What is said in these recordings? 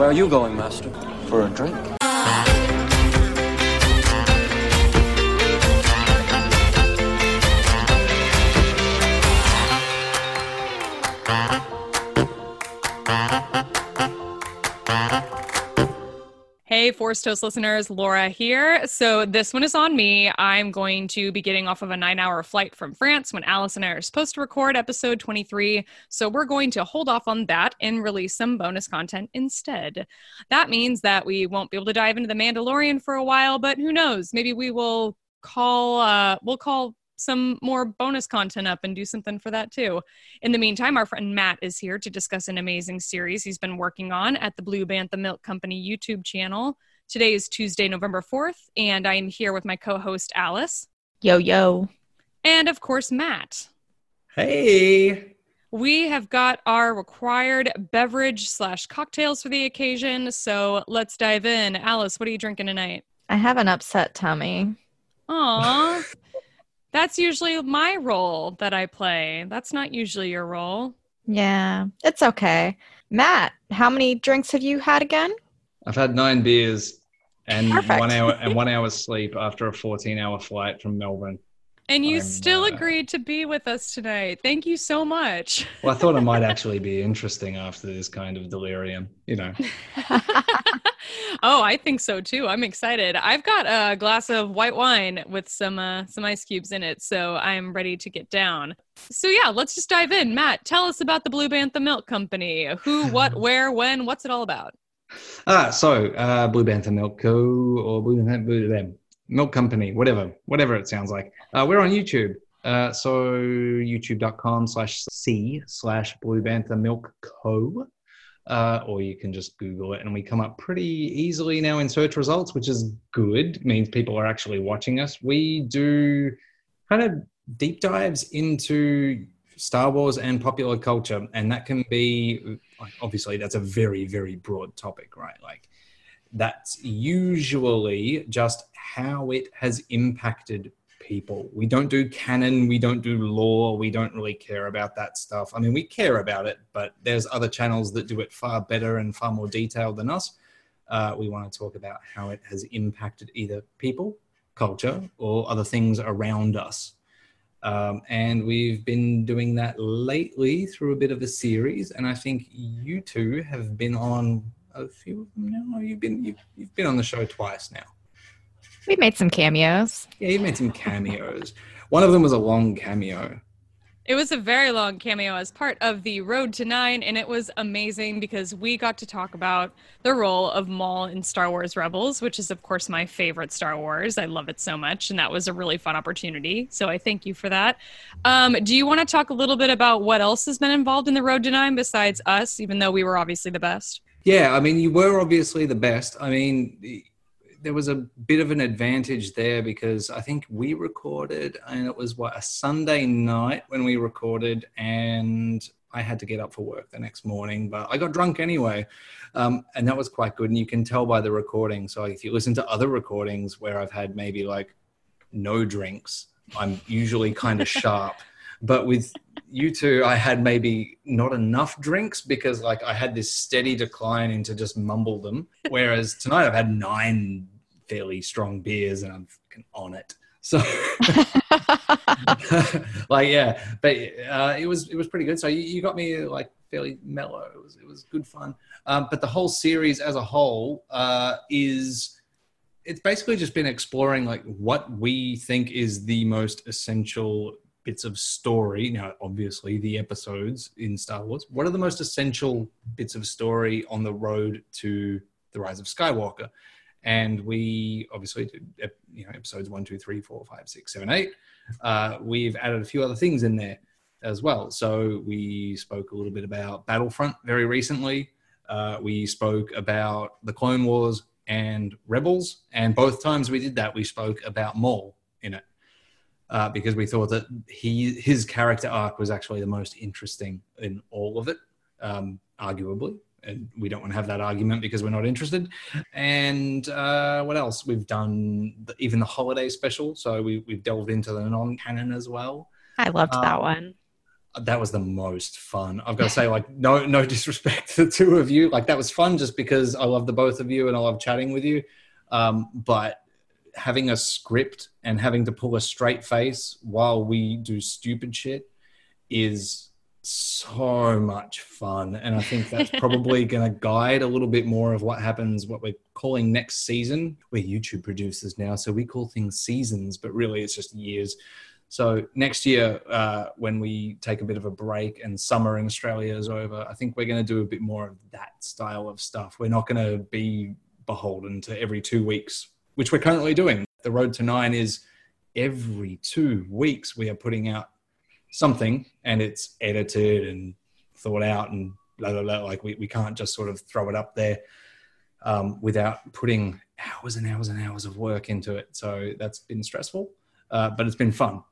Where are you going, Master? For a drink. Hey, Force Toast listeners, Laura here. So, this one is on me. I'm going to be getting off of a nine hour flight from France when Alice and I are supposed to record episode 23. So, we're going to hold off on that and release some bonus content instead. That means that we won't be able to dive into The Mandalorian for a while, but who knows? Maybe we will call, uh, we'll call some more bonus content up and do something for that too. In the meantime, our friend Matt is here to discuss an amazing series he's been working on at the Blue Bantha Milk Company YouTube channel. Today is Tuesday, November 4th, and I'm here with my co host Alice. Yo, yo. And of course, Matt. Hey. We have got our required beverage slash cocktails for the occasion. So let's dive in. Alice, what are you drinking tonight? I have an upset tummy. Aw. That's usually my role that I play. That's not usually your role. Yeah, it's okay. Matt, how many drinks have you had again? I've had nine beers and Perfect. one hour and one hour's sleep after a 14 hour flight from Melbourne. And you I'm, still uh, agreed to be with us tonight. Thank you so much. Well, I thought it might actually be interesting after this kind of delirium, you know. oh, I think so too. I'm excited. I've got a glass of white wine with some uh, some ice cubes in it, so I'm ready to get down. So yeah, let's just dive in. Matt, tell us about the Blue Bantha Milk Company. Who, what, where, when? What's it all about? Ah, so uh, Blue Bantha Milk Co. or Blue Bantha Blue, Milk Company, whatever, whatever it sounds like. Uh, we're on YouTube. Uh, so youtube.com slash c slash Blue Bantha Milk Co. Uh, or you can just Google it, and we come up pretty easily now in search results, which is good. It means people are actually watching us. We do kind of deep dives into Star Wars and popular culture, and that can be obviously that's a very very broad topic, right? Like that's usually just how it has impacted people. We don't do canon, we don't do lore, we don't really care about that stuff. I mean, we care about it, but there's other channels that do it far better and far more detailed than us. Uh, we want to talk about how it has impacted either people, culture, or other things around us. Um, and we've been doing that lately through a bit of a series, and I think you two have been on a few of them now. You've been you've, you've been on the show twice now. We made some cameos. Yeah, you made some cameos. One of them was a long cameo. It was a very long cameo as part of the Road to Nine, and it was amazing because we got to talk about the role of Maul in Star Wars Rebels, which is, of course, my favorite Star Wars. I love it so much, and that was a really fun opportunity. So I thank you for that. Um, do you want to talk a little bit about what else has been involved in the Road to Nine besides us, even though we were obviously the best? Yeah, I mean, you were obviously the best. I mean, there was a bit of an advantage there because I think we recorded and it was what a Sunday night when we recorded and I had to get up for work the next morning, but I got drunk anyway. Um, and that was quite good. And you can tell by the recording. So if you listen to other recordings where I've had maybe like no drinks, I'm usually kind of sharp. But with you two, I had maybe not enough drinks because like I had this steady decline into just mumble them. Whereas tonight I've had nine fairly strong beers and I'm fucking on it. So like yeah, but uh, it was it was pretty good. So you, you got me like fairly mellow. It was it was good fun. Um, but the whole series as a whole uh, is it's basically just been exploring like what we think is the most essential bits of story. Now, obviously, the episodes in Star Wars. What are the most essential bits of story on the road to the Rise of Skywalker? And we obviously did, you know, episodes one, two, three, four, five, six, seven, eight. Uh, we've added a few other things in there as well. So we spoke a little bit about Battlefront very recently. Uh, we spoke about the Clone Wars and Rebels, and both times we did that, we spoke about Maul in it uh, because we thought that he his character arc was actually the most interesting in all of it, um, arguably. And we don't want to have that argument because we're not interested. And uh, what else? We've done the, even the holiday special, so we, we've delved into the non-canon as well. I loved that Um, one. that was the most fun. I've got to say, like, no, no disrespect to the two of you. Like, that was fun just because I love the both of you and I love chatting with you. Um, but having a script and having to pull a straight face while we do stupid shit is so much fun. And I think that's probably going to guide a little bit more of what happens, what we're calling next season. We're YouTube producers now, so we call things seasons, but really it's just years. So next year, uh, when we take a bit of a break and summer in Australia is over, I think we're going to do a bit more of that style of stuff. We're not going to be beholden to every two weeks, which we're currently doing. The road to nine is every two weeks we are putting out something and it's edited and thought out and blah blah blah. Like we, we can't just sort of throw it up there um, without putting hours and hours and hours of work into it. So that's been stressful, uh, but it's been fun.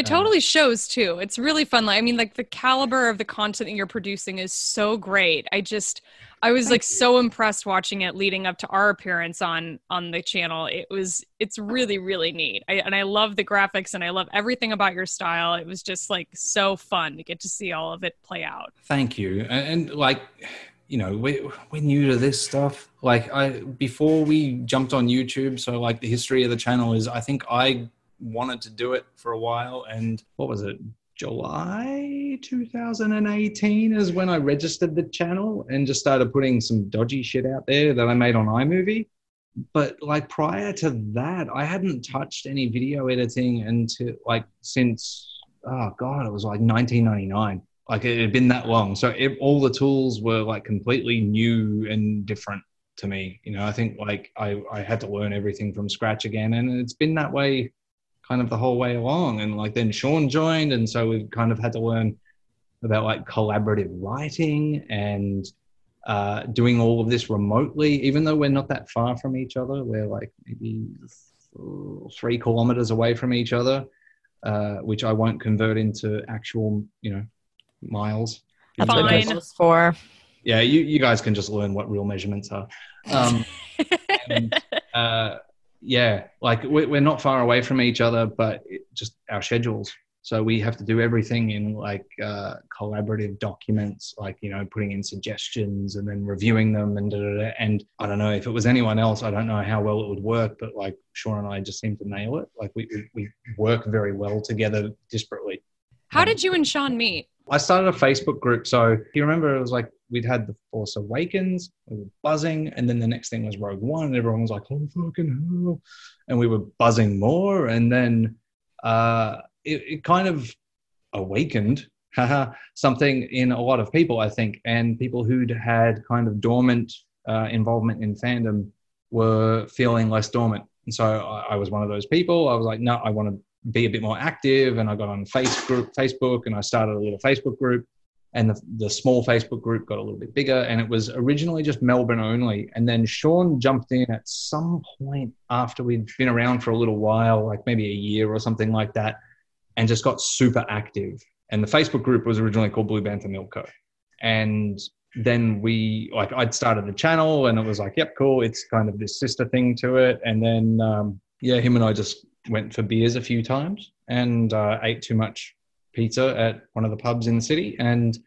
It oh. totally shows too. It's really fun. Like, I mean, like the caliber of the content that you're producing is so great. I just, I was like you. so impressed watching it leading up to our appearance on on the channel. It was, it's really, really neat. I, and I love the graphics and I love everything about your style. It was just like so fun to get to see all of it play out. Thank you. And, and like, you know, we, we're new to this stuff. Like I, before we jumped on YouTube, so like the history of the channel is, I think I wanted to do it for a while. And what was it? July 2018 is when I registered the channel and just started putting some dodgy shit out there that I made on iMovie. But like prior to that, I hadn't touched any video editing until like since oh god, it was like 1999. Like it had been that long, so it, all the tools were like completely new and different to me. You know, I think like I I had to learn everything from scratch again, and it's been that way kind of the whole way along. And like then Sean joined, and so we've kind of had to learn about like collaborative writing and uh, doing all of this remotely, even though we're not that far from each other. We're like maybe three kilometers away from each other, uh, which I won't convert into actual, you know, miles. Fine. Google is for. Yeah, you, you guys can just learn what real measurements are. Um, and, uh, yeah, like we're, not far away from each other, but just our schedules. So we have to do everything in like uh, collaborative documents, like you know, putting in suggestions and then reviewing them and da, da, da. and I don't know if it was anyone else, I don't know how well it would work, but like Sean and I just seem to nail it. Like we we, we work very well together disparately. How did you and Sean meet? I started a Facebook group. So you remember it was like we'd had the Force Awakens, we were buzzing, and then the next thing was Rogue One, and everyone was like, "Oh fucking hell!" And we were buzzing more, and then uh, it, it kind of awakened something in a lot of people, I think, and people who'd had kind of dormant uh, involvement in fandom were feeling less dormant. And so I, I was one of those people. I was like, no, I want to be a bit more active, and I got on face group, Facebook, and I started a little Facebook group. And the, the small Facebook group got a little bit bigger, and it was originally just Melbourne only. And then Sean jumped in at some point after we'd been around for a little while, like maybe a year or something like that, and just got super active. And the Facebook group was originally called Blue Bantha Milk Co. And then we, like, I'd started the channel, and it was like, yep, cool. It's kind of this sister thing to it. And then, um, yeah, him and I just went for beers a few times and uh, ate too much pizza at one of the pubs in the city and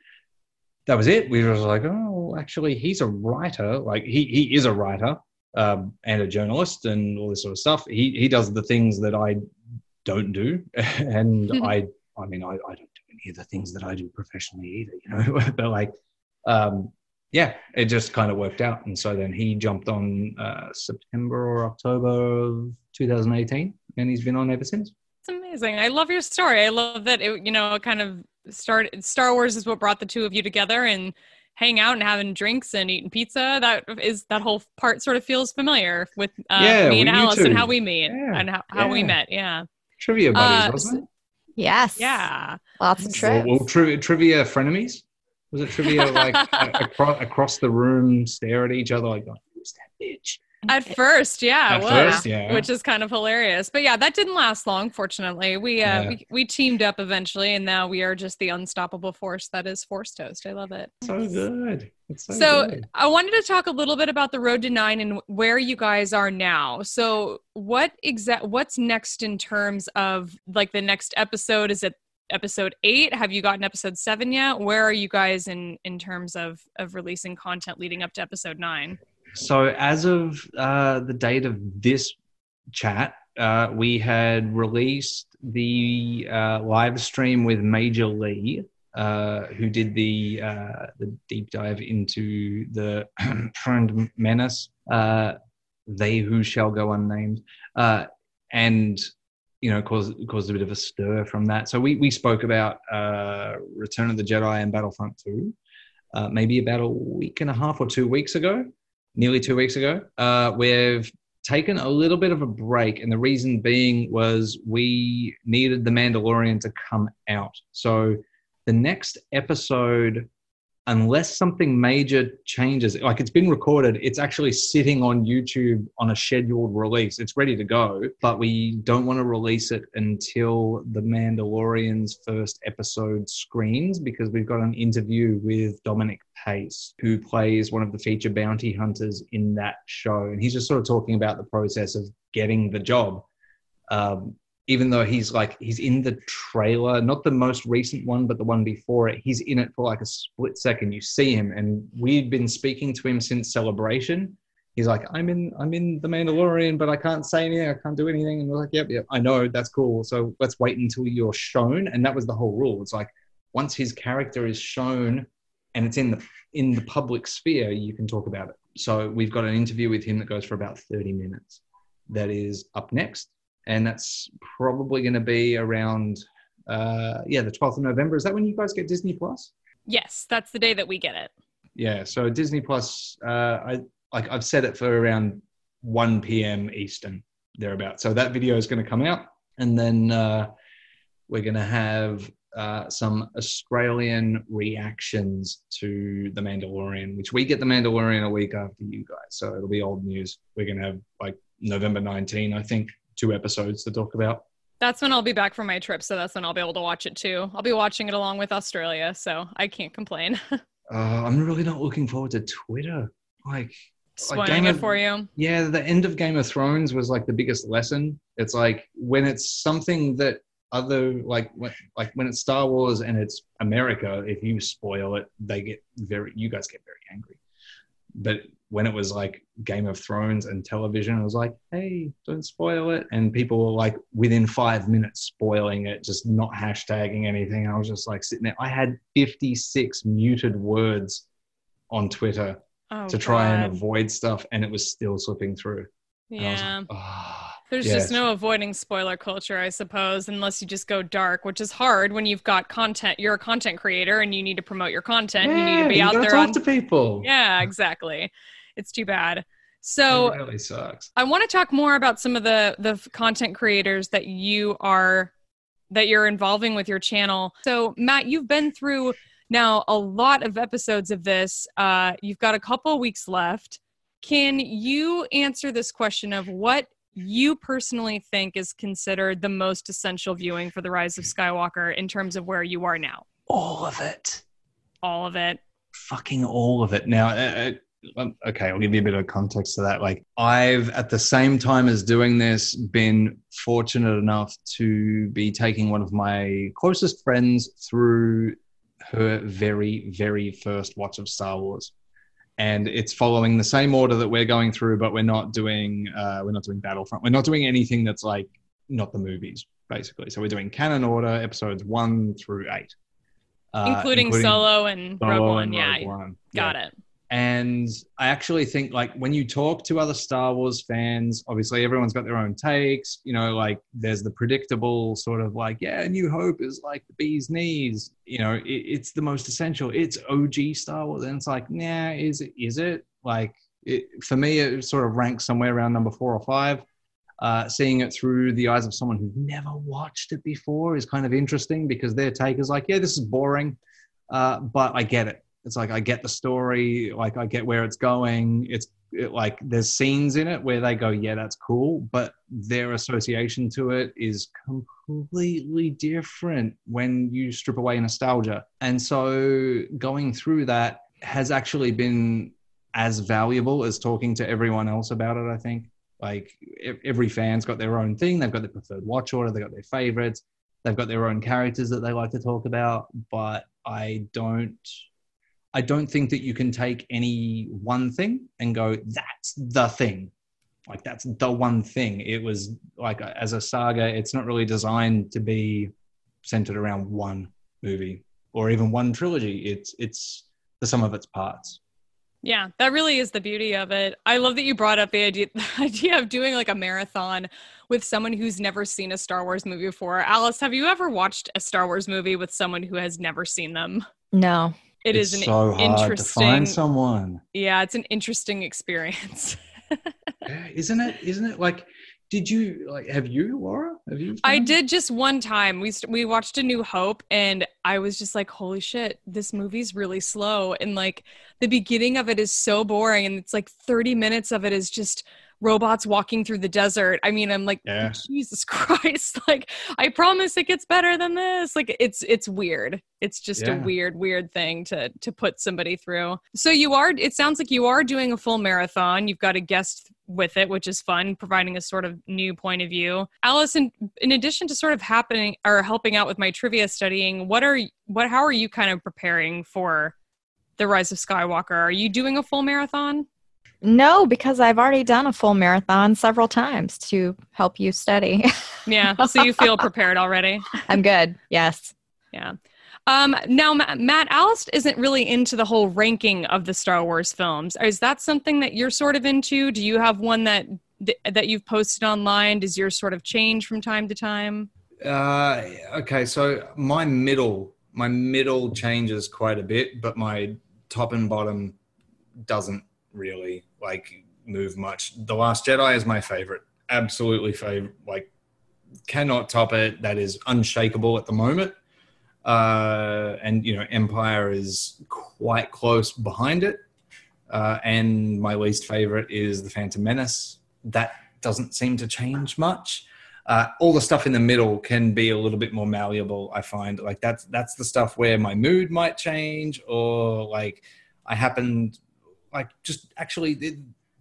that was it. We were like oh actually he's a writer. Like he, he is a writer um, and a journalist and all this sort of stuff. He, he does the things that i don't do. And i i mean I, I don't do any of the things that i do professionally either you know? But like um, yeah it just kind of worked out. And so then he jumped on uh, september or october of 2018 and he's been on ever since It's amazing. I love your story. I love that it, you know, kind of started Star Wars is what brought the two of you together and hang out and having drinks and eating pizza. That is that whole part sort of feels familiar with uh, Yeah, me and well, you Alice and how we meet Yeah, and how, how we met. Yeah. trivia buddies Uh, wasn't it Yes. Yeah. Lots of Well, trips. well, tri- trivia frenemies. Was it trivia like a- across, across the room, stare at each other like, oh, who's that bitch? At first, yeah, At first, yeah. which is kind of hilarious. But yeah, that didn't last long. Fortunately, we uh, Yeah. we we teamed up eventually, and now we are just the unstoppable force that is Force Toast. I love it. So good. It's so, So good. I wanted to talk a little bit about the road to nine and where you guys are now. So what exact what's next in terms of like the next episode? Is it episode eight. Have you gotten episode seven yet? Where are you guys in in terms of of releasing content leading up to episode nine? So as of uh, the date of this chat, uh, we had released the uh, live stream with Major Lee, uh, who did the uh, the deep dive into the Prime Menace, uh, they who shall go unnamed, uh, and you know caused caused a bit of a stir from that. So we we spoke about Return of the Jedi and Battlefront Two, maybe about a week and a half or two weeks ago, nearly two weeks ago. Uh, we've taken a little bit of a break, and the reason being was we needed the Mandalorian to come out. So the next episode unless something major changes like it's been recorded it's actually sitting on youtube on a scheduled release. It's ready to go but we don't want to release it until the mandalorian's first episode screens because we've got an interview with dominic pace who plays one of the feature bounty hunters in that show. And he's just sort of talking about the process of getting the job. Um, even though he's like he's in the trailer, not the most recent one, but the one before it. He's in it for like a split second. You see him, and we've been speaking to him since Celebration. He's like, I'm in, I'm in the Mandalorian, but I can't say anything. I can't do anything. And we're like, yep, yep, I know, that's cool. So let's wait until you're shown. And that was the whole rule. It's like once his character is shown, and it's in the in the public sphere, you can talk about it. So we've got an interview with him that goes for about 30 minutes. That is up next and that's probably going to be around uh yeah the 12th of november is that when you guys get disney plus Yes, that's the day that we get it. yeah so disney plus uh i like i've set it for around 1 p.m eastern thereabout so that video is going to come out and then uh we're going to have uh, some Australian reactions to The Mandalorian, which we get The Mandalorian a week after you guys. So it'll be old news. We're going to have like November 19, I think, two episodes to talk about. That's when I'll be back from my trip, so that's when I'll be able to watch it too. I'll be watching it along with Australia, so I can't complain. Uh, I'm really not looking forward to Twitter. Like, Spoiling Game it of- for you. yeah, the end of Game of Thrones was like the biggest lesson. It's like when it's something that other like when, like when it's Star Wars and it's America, if you spoil it, they get very you guys get very angry. But when it was like Game of Thrones and television, I was like, hey, don't spoil it. And people were like within five minutes spoiling it, just not hashtagging anything. I was just like sitting there. I had 56 muted words on Twitter Oh, to try and avoid stuff, and it was still slipping through. And I was Yeah. like, "Ah." There's just no avoiding spoiler culture, I suppose, unless you just go dark, which is hard when you've got content. You're a content creator and you need to promote your content. Yeah, you need to be you out there talk on. to people. Yeah, exactly. It's too bad. So it really sucks. I want to talk more about some of the the content creators that you are that you're involving with your channel. So Matt, you've been through now a lot of episodes of this. Uh, you've got a couple weeks left. Can you answer this question of what you personally think is considered the most essential viewing for the Rise of Skywalker in terms of where you are now? All of it. All of it. Fucking all of it. Now, uh, uh, okay, I'll give you a bit of context to that. Like, I've at the same time as doing this been fortunate enough to be taking one of my closest friends through her very, very first watch of Star Wars. and it's following the same order that we're going through, but we're not doing uh, we're not doing Battlefront. We're not doing anything that's like not the movies, basically. So we're doing canon order episodes one through eight, uh, including, Solo and Rogue One. and Yeah, Rogue One. got Yeah. it. And I actually think like when you talk to other Star Wars fans, obviously everyone's got their own takes. You know, like there's the predictable sort of like, yeah, New Hope is like the bee's knees. You know, it, it's the most essential. It's OG Star Wars, and it's like, nah, is it? Is it? Like it, for me, it sort of ranks somewhere around number four or five. Uh, seeing it through the eyes of someone who's never watched it before is kind of interesting because their take is like, yeah, this is boring, uh, but I get it it's like I get the story, like I get where it's going. It's it, like there's scenes in it where they go, yeah, that's cool, but their association to it is completely different when you strip away nostalgia. And so going through that has actually been as valuable as talking to everyone else about it. I think like every fan's got their own thing. They've got their preferred watch order. They've got their favorites They've got their own characters that they like to talk about, but I don't. I don't think that you can take any one thing and go, that's the thing. Like that's the one thing. It was like as a saga, it's not really designed to be centered around one movie or even one trilogy. It's it's the sum of its parts. Yeah, that really is the beauty of it. I love that you brought up the idea, the idea of doing like a marathon with someone who's never seen a Star Wars movie before. Alice, have you ever watched a Star Wars movie with someone who has never seen them? No. It it's is an so hard interesting to find someone. Yeah, it's an interesting experience. Yeah, isn't it? Isn't it like? Did you like? Have you, Laura? Have you? I did just one time. We st- we watched A New Hope, and I was just like, "Holy shit, this movie's really slow." And like the beginning of it is so boring, and it's like thirty minutes of it is just robots walking through the desert. I mean, I'm like, Yeah. Jesus Christ! Like, I promise it gets better than this. Like, it's it's weird. It's just a weird, weird thing to to put somebody through. So you are. It sounds like you are doing a full marathon. You've got a guest with it, which is fun, providing a sort of new point of view. Allison, in addition to sort of happening or helping out with my trivia studying, what are what how are you kind of preparing for the Rise of Skywalker? Are you doing a full marathon? No, because I've already done a full marathon several times to help you study. Yeah, so you feel prepared already. I'm good. Yes. Yeah. Um, now, Matt, Alice isn't really into the whole ranking of the Star Wars films. Is that something that you're sort of into? Do you have one that that you've posted online? Does yours sort of change from time to time? Uh, okay, so my middle, my middle changes quite a bit, but my top and bottom doesn't really like move much. The Last Jedi is my favorite, absolutely favorite. Like, cannot top it. That is unshakable at the moment. Uh, and you know, Empire is quite close behind it. Uh, and my least favorite is the Phantom Menace. That doesn't seem to change much uh, all the stuff in the middle can be a little bit more malleable i find like that's that's the stuff where my mood might change or like i happened like just actually the,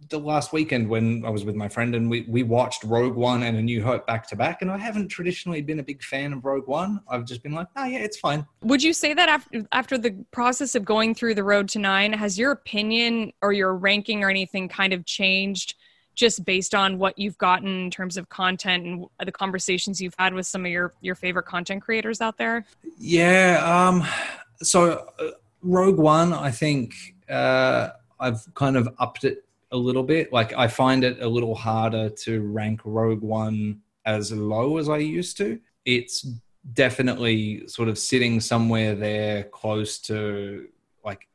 the last weekend when i was with my friend and we, we watched rogue one and a new hope back to back and i haven't traditionally been a big fan of rogue one i've just been like oh yeah it's fine Would you say that after after the process of going through the road to nine, has your opinion or your ranking or anything kind of changed just based on what you've gotten in terms of content and the conversations you've had with some of your your favorite content creators out there? Yeah. Um, so uh, Rogue One, I think uh, I've kind of upped it a little bit. Like I find it a little harder to rank Rogue One as low as I used to. It's definitely sort of sitting somewhere there close to like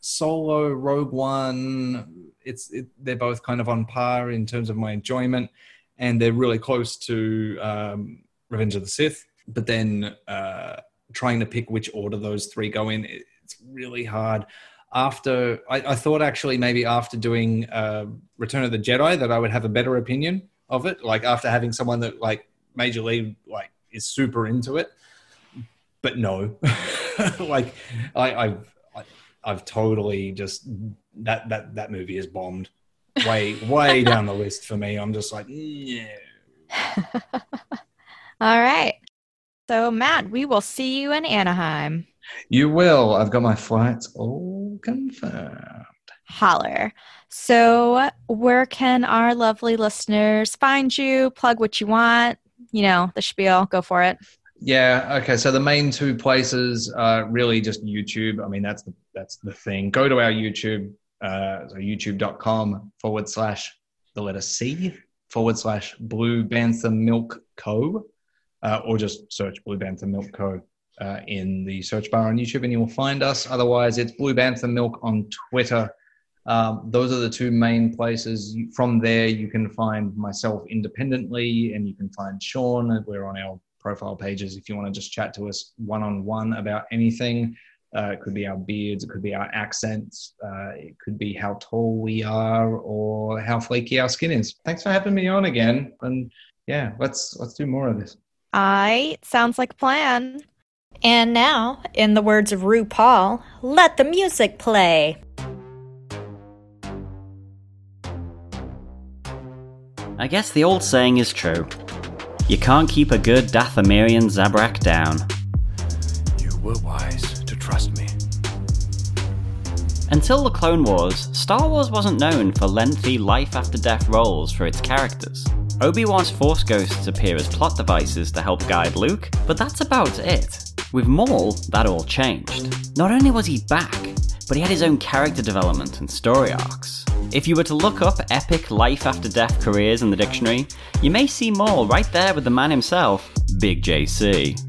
Solo, Rogue One. It's it, they're both kind of on par in terms of my enjoyment, and they're really close to um, Revenge of the Sith. But then uh, trying to pick which order those three go in, it- it's really hard. After I, I thought actually maybe after doing uh, Return of the Jedi that I would have a better opinion of it. Like after having someone that like Major League like is super into it, but no, like I, I've I, I've totally just that that that movie is bombed way way down the list for me. I'm just like yeah. All right. So, Matt, we will see you in Anaheim. You will. I've got my flights all confirmed. Holler. So, where can our lovely listeners find you? Plug what you want. You know, the spiel. Go for it. Yeah. Okay. So the main two places are really just YouTube. I mean, that's the that's the thing. Go to our YouTube. Uh, so YouTube.com forward slash the letter C forward slash Blue Bantha Milk Co. Uh, or just search Blue Bantha Milk Co. Uh, in the search bar on YouTube, and you will find us. Otherwise, it's Blue Bantha Milk on Twitter. Um, those are the two main places. From there, you can find myself independently, and you can find Sean. We're on our profile pages if you want to just chat to us one on one about anything. Uh, it could be our beards, it could be our accents, uh, it could be how tall we are, or how flaky our skin is. Thanks for having me on again, and yeah, let's let's do more of this. I sounds like a plan. And now, in the words of RuPaul, let the music play. I guess the old saying is true. You can't keep a good Dathomirian Zabrak down. You were wise to trust me. Until the Clone Wars, Star Wars wasn't known for lengthy life after death roles for its characters. Obi-Wan's Force Ghosts appear as plot devices to help guide Luke, but that's about it. With Maul, that all changed. Not only was he back, but he had his own character development and story arcs. If you were to look up epic life after death careers in the dictionary, you may see Maul right there with the man himself, Big JC.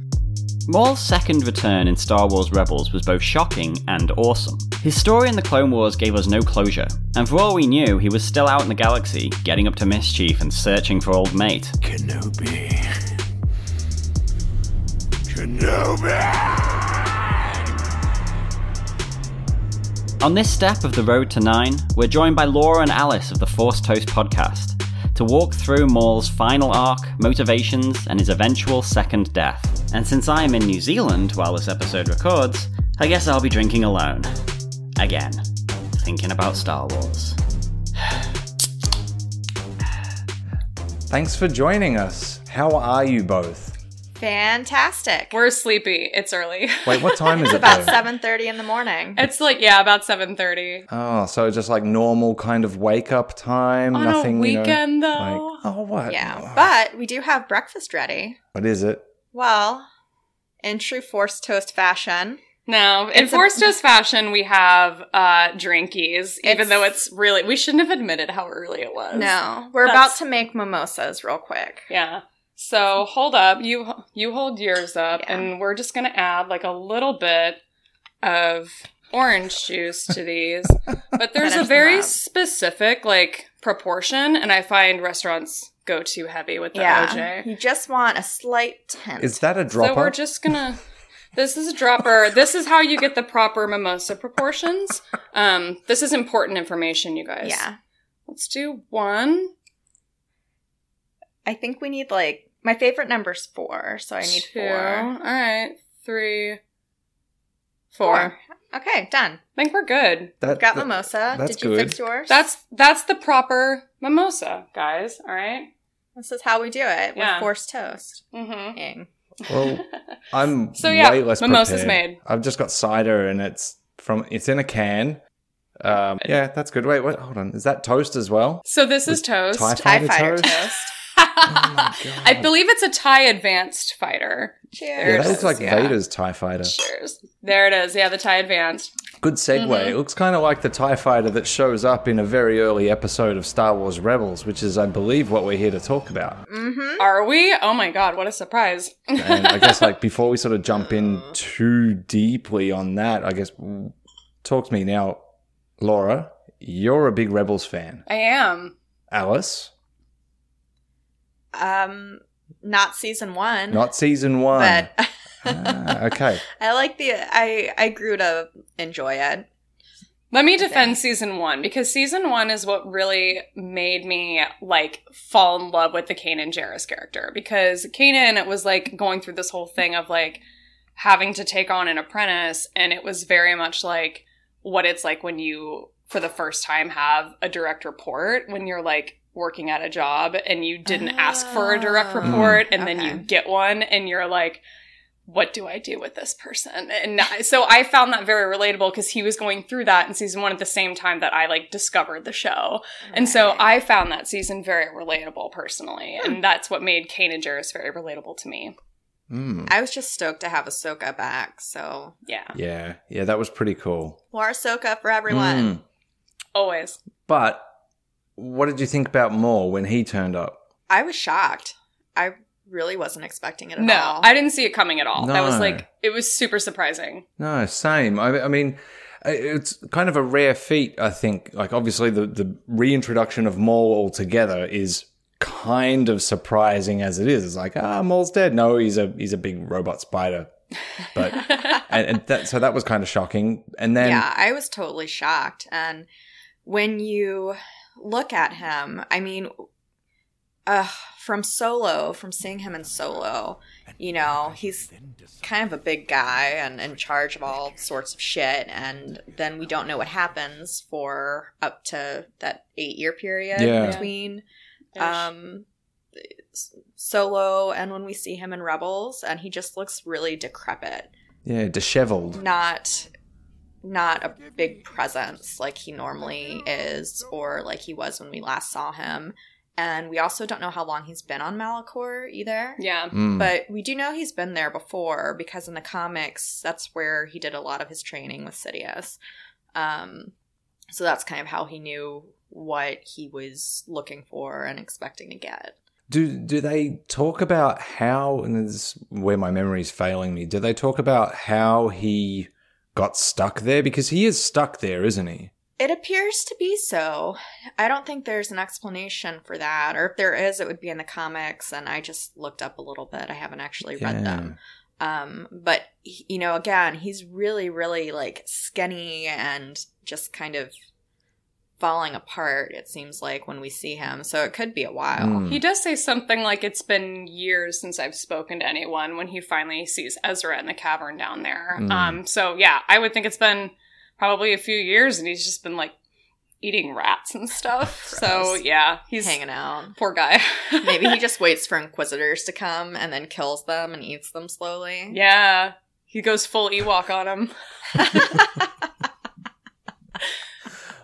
Maul's second return in Star Wars Rebels was both shocking and awesome. His story in the Clone Wars gave us no closure, and for all we knew, he was still out in the galaxy, getting up to mischief and searching for old mate. Kenobi. Kenobi! On this step of the road to nine, we're joined by Laura and Alice of the Force Toast podcast to walk through Maul's final arc, motivations, and his eventual second death. And since I am in New Zealand while this episode records, I guess I'll be drinking alone. Again, thinking about Star Wars. Thanks for joining us. How are you both? Fantastic. We're sleepy. It's early. Wait, what time is it's it? about 7.30 in the morning. It's like yeah, about seven thirty. Oh, so just like normal kind of wake up time. on nothing. a you know, weekend like, though. oh, what? Yeah, but we do have breakfast ready. what is it? Well, in true Force Toast fashion, No, in Force a- Toast fashion, we have uh drinkies, even though it's really we shouldn't have admitted how early it was. no, we're That's- about to make mimosas real quick. Yeah. So hold up, you you hold yours up, Yeah. and we're just gonna add like a little bit of orange juice to these. But there's a very specific like proportion, and I find restaurants go too heavy with the yeah, OJ. you just want a slight tint. Is that a dropper? So we're just gonna. This is a dropper. This is how you get the proper mimosa proportions. Um, this is important information, you guys. yeah, Let's do one. I think we need like my favorite number's four, so I need two. four. All right, three, four. Okay, done. I think we're good. That- Got that- mimosa. that's Did you good. fix yours? That's that's the proper mimosa, guys. All right. this is how we do it Yeah. with Force Toast. Mm-hmm. Ing. Well, I'm So, yeah, way less mimosa's prepared. made. I've just got cider and it's from it's in a can. Um, yeah, that's good. Wait, wait, hold on. Is that toast as well? So this is toast. Tie Tie fighter fighter toast? Toast. I believe it's a TIE advanced fighter. Cheers. Yeah, that looks like yeah. Vader's Tie Fighter. Cheers. There it is. Yeah, the TIE advanced. Good segue. Mhm. It looks kind of like the TIE fighter that shows up in a very early episode of Star Wars Rebels, which is, I believe, what we're here to talk about. Mm-hmm. Are we? Oh my god, what a surprise. And I guess, like, before we sort of jump in too deeply on that, I guess, talk to me now, Laura. You're a big Rebels fan. I am. Alice, Um, not season one, not season one. but Ah, okay. I like the. I I grew to enjoy it. Let me defend season one because season one is what really made me like fall in love with the Kanan Jarrus character because Kanan it was like going through this whole thing of like having to take on an apprentice, and it was very much like what it's like when you, for the first time, have a direct report when you're like working at a job and you didn't ask for a direct Oh, report, and then okay. you get one, and you're like, what do I do with this person? And so I found that very relatable because he was going through that in season one at the same time that I like discovered the show. And so I found that season very relatable personally. And that's what made Kanan Jarrus very relatable to me. Mm. I was just stoked to have Ahsoka back. So Yeah. Yeah, yeah, that was pretty cool. more Ahsoka for everyone. Mm. Always. But what did you think about Maul when he turned up? I was shocked. I really wasn't expecting it at No, all. I didn't see it coming at all. That was like, it was super surprising. No, same. I, I mean, it's kind of a rare feat, I think. Like, obviously, the, the reintroduction of Maul altogether is kind of surprising as it is. It's like, ah, Maul's dead. No, he's a he's a big robot spider. But and, and that so that was kind of shocking. And then yeah, I was totally shocked. And when you look at him, I mean, uh, from Solo, from seeing him in Solo, you know, he's kind of a big guy and in charge of all sorts of shit. And then we don't know what happens for up to that eight year period Yeah. between um, Solo and when we see him in Rebels, and he just looks really decrepit. Yeah, disheveled. Not not a big presence like he normally is or like he was when we last saw him. And we also don't know how long he's been on Malachor either. Yeah. Mm. But we do know he's been there before because in the comics, that's where he did a lot of his training with Sidious. Um, so that's kind of how he knew what he was looking for and expecting to get. Do do they talk about how? And this is where my memory is failing me. Do they talk about how he got stuck there? Because he is stuck there, isn't he? It appears to be so. I don't think there's an explanation for that, or if there is, it would be in the comics. And I just looked up a little bit. I haven't actually read them. Um, but he- you know, again, he's really, really like skinny and just kind of falling apart. It seems like when we see him, so it could be a while. Mm. He does say something like it's been years since I've spoken to anyone when he finally sees Ezra in the cavern down there. Mm. Um, so yeah, I would think it's been probably a few years and he's just been like eating rats and stuff. so yeah, he's Hanging out. poor guy. Maybe he just waits for inquisitors to come and then kills them and eats them slowly. yeah. He goes full Ewok on him.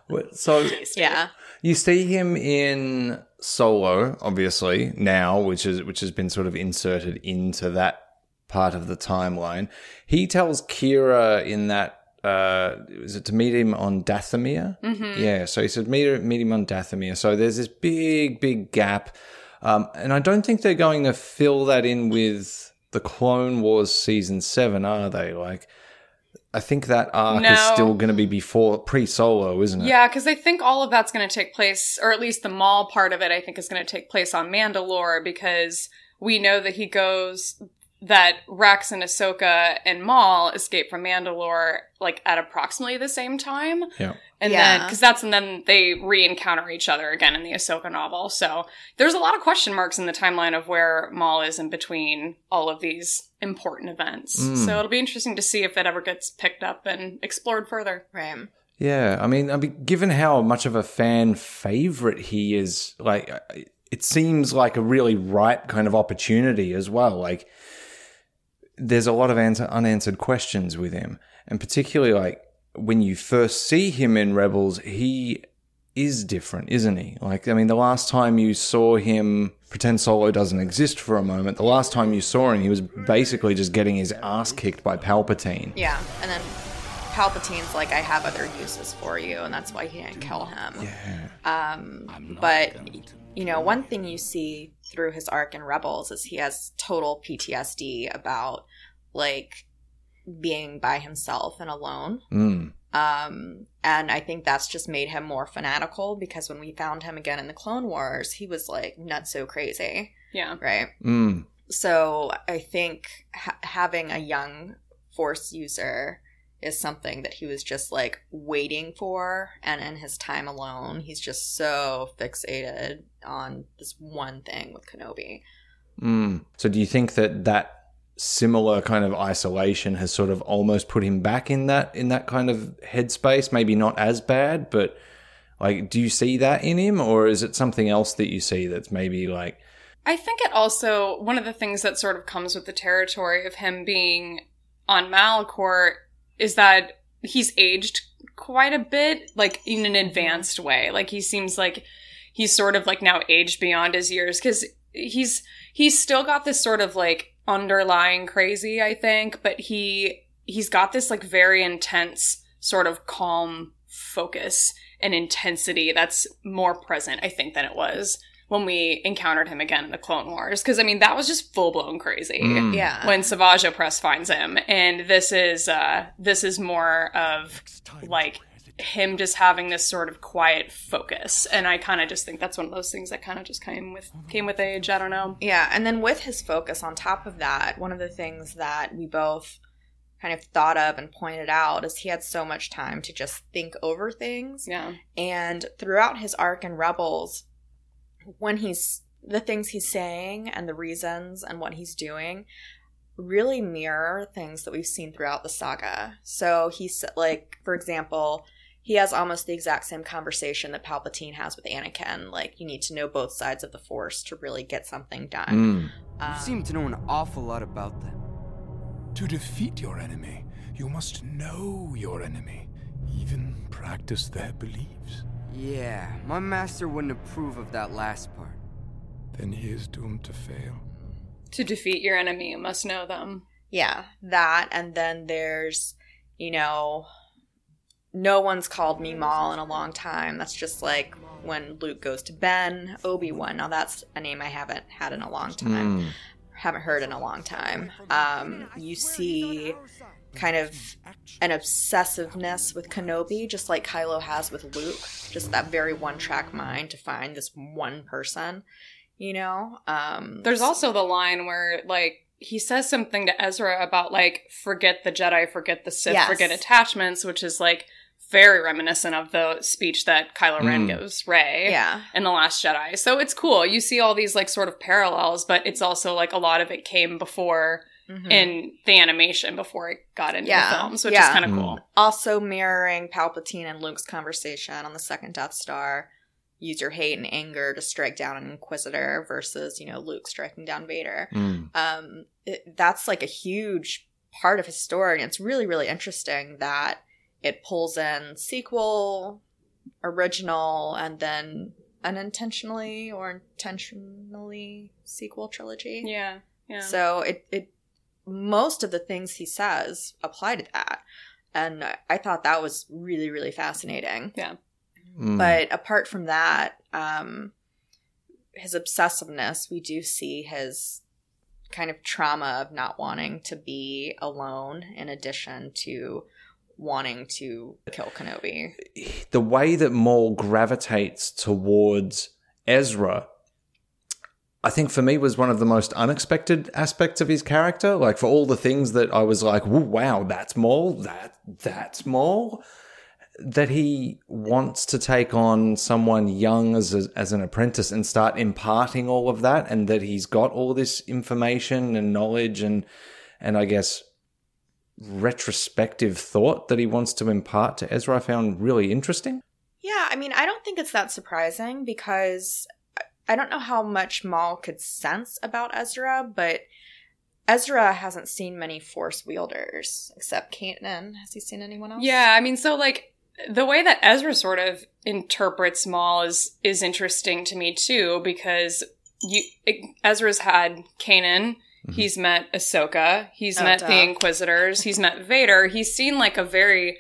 What- So Yeah. you see him in Solo, obviously now, which is which has been sort of inserted into that part of the timeline. He tells Qi'ra in that. Uh, is it to meet him on Dathomir? Mm-hmm. Yeah, so he said meet, meet him on Dathomir. So there's this big, big gap. Um, and I don't think they're going to fill that in with the Clone Wars season seven, are they? Like, I think that arc is still going to be before pre Solo, isn't it? Yeah, because I think all of that's going to take place, or at least the Maul part of it, I think is going to take place on Mandalore because we know that he goes that Rex and Ahsoka and Maul escape from Mandalore like at approximately the same time. Yeah. And Yeah. then, because that's, and then they re encounter each other again in the Ahsoka novel. So there's a lot of question marks in the timeline of where Maul is in between all of these important events. Mm. So it'll be interesting to see if it ever gets picked up and explored further. Right. Yeah, I mean, I mean, given how much of a fan favorite he is, like, it seems like a really ripe kind of opportunity as well. Like, there's a lot of answer, unanswered questions with him, and particularly like when you first see him in Rebels, he is different, isn't he? Like, I mean, the last time you saw him, pretend Solo doesn't exist for a moment. The last time you saw him, he was basically just getting his ass kicked by Palpatine. Yeah. And then Palpatine's like, I have other uses for you, and that's why he didn't kill him. Yeah. Um, but you know, one thing you see through his arc in Rebels is he has total PTSD about like being by himself and alone. Mm. Um, and I think that's just made him more fanatical because when we found him again in the Clone Wars, he was like nuts so crazy, Yeah. right? Mm. So I think ha- having a young Force user is something that he was just like waiting for, and in his time alone, he's just so fixated on this one thing with Kenobi. Mm. So do you think that that similar kind of isolation has sort of almost put him back in that in that kind of headspace? Maybe not as bad, but like, do you see that in him, or is it something else that you see that's maybe like, I think it also one of the things that sort of comes with the territory of him being on Malachor is that he's aged quite a bit, like in an advanced way. Like he seems like he's sort of like now aged beyond his years because he's he's still got this sort of like underlying crazy, I think, but he he's got this like very intense sort of calm focus and intensity that's more present, I think, than it was when we encountered him again in the Clone Wars. Because I mean, that was just full blown crazy Mm. Yeah. when Savage Opress finds him, and this is uh this is more of like him just having this sort of quiet focus, and I kind of just think that's one of those things that kind of just came with came with age. I don't know. Yeah, and then with his focus on top of that, one of the things that we both kind of thought of and pointed out is he had so much time to just think over things. Yeah, And throughout his arc in Rebels, when he's the things he's saying and the reasons and what he's doing really mirror things that we've seen throughout the saga. So he's like, for example, he has almost the exact same conversation that Palpatine has with Anakin. Like, you need to know both sides of the Force to really get something done. Mm. Um, You seem to know an awful lot about them. To defeat your enemy, you must know your enemy, even practice their beliefs. Yeah, my master wouldn't approve of that last part. Then he is doomed to fail. To defeat your enemy, you must know them. yeah, that. And then there's, you know, no one's called me Maul in a long time. That's just like when Luke goes to Ben, Obi Wan. Now that's a name I haven't had in a long time. Mm. Haven't heard in a long time. Um, you see kind of an obsessiveness with Kenobi, just like Kylo has with Luke. Just that very one track mind to find this one person, you know? Um, There's also the line where, like, he says something to Ezra about, like, forget the Jedi, forget the Sith, Yes. forget attachments, which is, like, very reminiscent of the speech that Kylo Ren Mm. gives Rey yeah. in The Last Jedi. So it's cool. You see all these, like, sort of parallels, but it's also, like, a lot of it came before Mhm. in the animation, before it got into Yeah. the films, which Yeah. is kind of Mm. cool. also mirroring Palpatine and Luke's conversation on the second Death Star. Use your hate and anger to strike down an Inquisitor versus, you know, Luke striking down Vader. Mm. Um, it, that's like a huge part of his story. And it's really, really interesting that it pulls in sequel, original, and then unintentionally or intentionally sequel trilogy. Yeah. Yeah. So it, it most of the things he says apply to that. And I thought that was really, really fascinating. Mm. But apart from that, um, his obsessiveness, we do see his kind of trauma of not wanting to be alone, in addition to wanting to kill Kenobi. the way that Maul gravitates towards Ezra, I think for me was one of the most unexpected aspects of his character. Like for all the things that I was like, wow, that's Maul. That that's Maul. That he wants to take on someone young as a, as an apprentice and start imparting all of that, and that he's got all this information and knowledge and and I guess retrospective thought that he wants to impart to Ezra. I found really interesting. Yeah, I mean, I don't think it's that surprising because I don't know how much Maul could sense about Ezra, but Ezra hasn't seen many Force wielders except Kanan. Has he seen anyone else? Yeah, I mean, so like the way that Ezra sort of interprets Maul is is interesting to me too because you Ezra's had Kanan, he's met Ahsoka, he's Oh, met duh. the Inquisitors, he's met Vader. He's seen like a very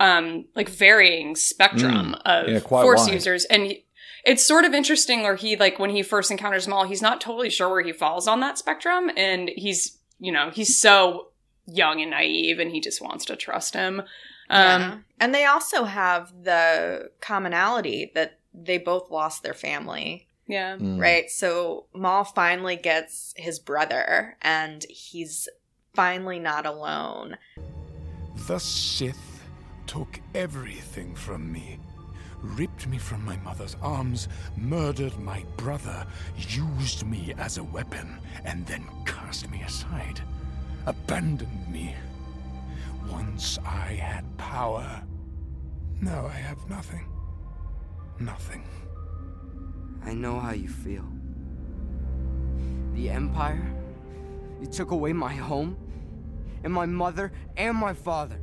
um like varying spectrum of Yeah, Force wide. users, and he, it's sort of interesting where he like when he first encounters Maul, he's not totally sure where he falls on that spectrum, and he's you know he's so young and naive, and he just wants to trust him. Um, Yeah. and they also have the commonality that they both lost their family, yeah. Mm. right? So Maul finally gets his brother, and he's finally not alone. The Sith took everything from me, ripped me from my mother's arms, murdered my brother, used me as a weapon, and then cast me aside, abandoned me. Once I had power. Now I have nothing. Nothing. I know how you feel. The Empire? You took away my home, and my mother, and my father.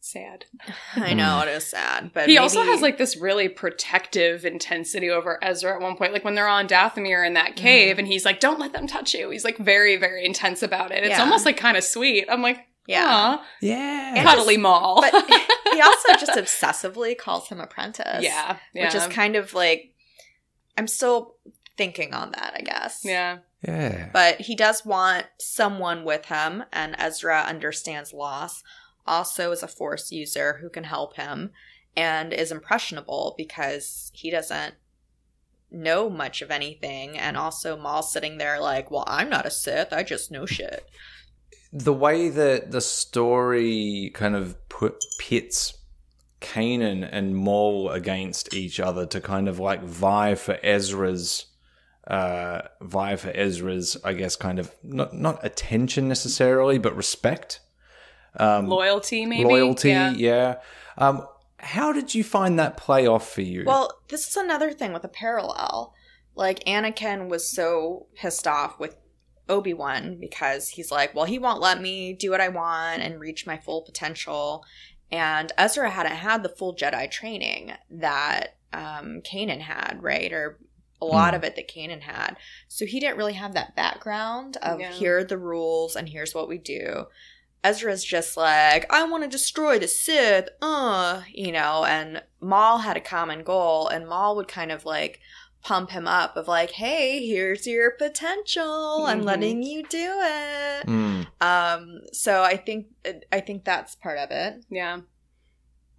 Sad. I know it is sad, but He also has like this really protective intensity over Ezra at one point. Like when they're on Dathomir in that cave, mm-hmm. and he's like, "Don't let them touch you." He's like very, very intense about it. It's Yeah. almost like kind of sweet. I'm like, Yeah. yeah, Yeah. And cuddly just- Maul. but he also just obsessively calls him apprentice. yeah, yeah, which is kind of like I'm still thinking on that, I guess. yeah, yeah. But he does want someone with him, and Ezra understands loss. Also, is a force user who can help him, and is impressionable because he doesn't know much of anything. And also, Maul's sitting there like, "Well, I'm not a Sith. I just know shit." the way that the story kind of put pits Kanan and Maul against each other to kind of like vie for Ezra's uh vie for Ezra's I guess kind of not not attention necessarily but respect um loyalty maybe. loyalty Yeah. yeah. Um, how did you find that play off for you? Well, this is another thing with a parallel. Like Anakin was so pissed off with Obi Wan because he's like, well, he won't let me do what I want and reach my full potential. And Ezra hadn't had the full Jedi training that um, Kanan had, right? Or a lot Mm. of it that Kanan had. So he didn't really have that background of Yeah. here are the rules and here's what we do. Ezra's just like, I want to destroy the Sith, uh, you know, and Maul had a common goal, and Maul would kind of like pump him up of like, hey, here's your potential. I'm Mhm. letting you do it. Mm, Um, so I think I think that's part of it. Yeah.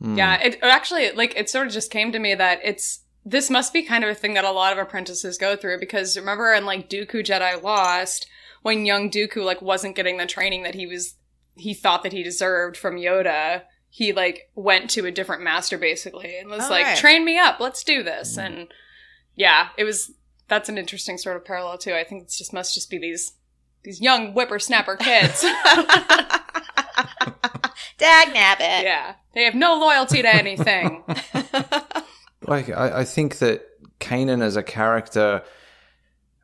mm. Yeah, it actually like it sort of just came to me that it's this must be kind of a thing that a lot of apprentices go through because remember in like Dooku Jedi Lost when young Dooku like wasn't getting the training that he was he thought that he deserved from Yoda, he like went to a different master basically and was Oh, like right. train me up, let's do this. And yeah, it was that's an interesting sort of parallel too. I think it just must just be these these young whippersnapper kids. Dag nabbit. yeah. They have no loyalty to anything. like I, I think that Kanan as a character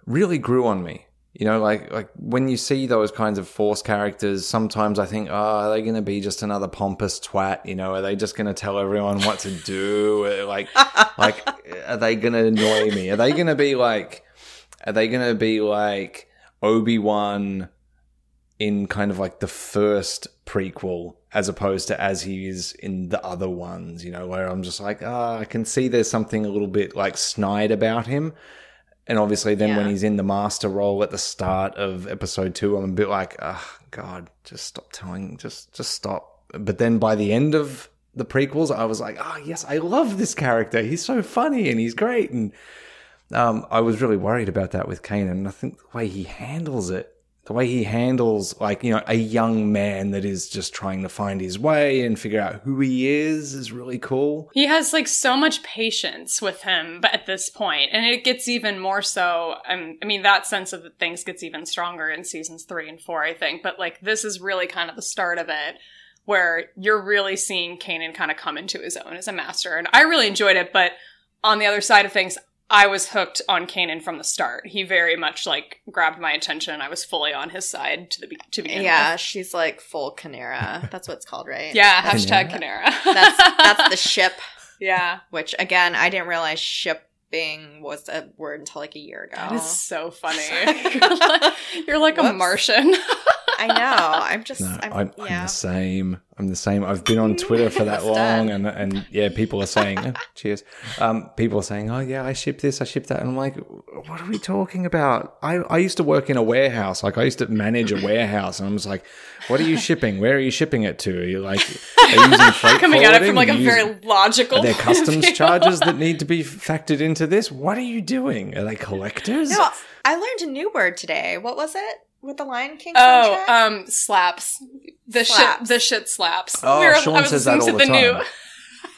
really grew on me. You know, like like when you see those kinds of force characters, sometimes I think, oh, are they going to be just another pompous twat? You know, are they just going to tell everyone what to do? Uh, Like, like, are they going to annoy me? Are they going to be like, are they going to be like Obi Wan in kind of like the first prequel, as opposed to as he is in the other ones? You know, where I'm just like, ah, I can see there's something a little bit like snide about him. And obviously, then when he's in the master role at the start of episode two, I'm a bit like, oh, God, just stop telling, just just stop. But then by the end of the prequels, I was like, oh, yes, I love this character. He's so funny and he's great. And um, I was really worried about that with Kanan. And I think the way he handles it, the way he handles, like, you know, a young man that is just trying to find his way and figure out who he is, is really cool. He has like so much patience with him, but at this point, and it gets even more so. Um, I mean, that sense of things gets even stronger in seasons three and four, I think. But like, this is really kind of the start of it, where you're really seeing Kanan kind of come into his own as a master, and I really enjoyed it. But on the other side of things, I was hooked on Kanan from the start. He very much like grabbed my attention. I was fully on his side to the be- to begin Yeah, with. she's like full Kanera. That's what it's called, right? Yeah, hashtag Kanera. That's that's the ship. yeah. Which again, I didn't realize shipping was a word until like a year ago. That is so funny. you're like, you're like a Martian. I know. I'm just. No, I'm, I'm, I'm the same. I'm the same. I've been on Twitter for that long, done. and and yeah, people are saying, oh, cheers. Um, people are saying, oh yeah, I ship this, I ship that, and I'm like, what are we talking about? I I used to work in a warehouse, like I used to manage a warehouse, and I was like, what are you shipping? Where are you shipping it to? Are you like, are you using freight Coming at it from like a very using- logical. Are there customs charges that need to be factored into this? What are you doing? Are they collectors? No, I learned a new word today. What was it with the Lion King Oh, soundtrack? um, slaps. The Slaps. shit. The shit slaps. Oh, We were- Sean I was says that all to the new. time.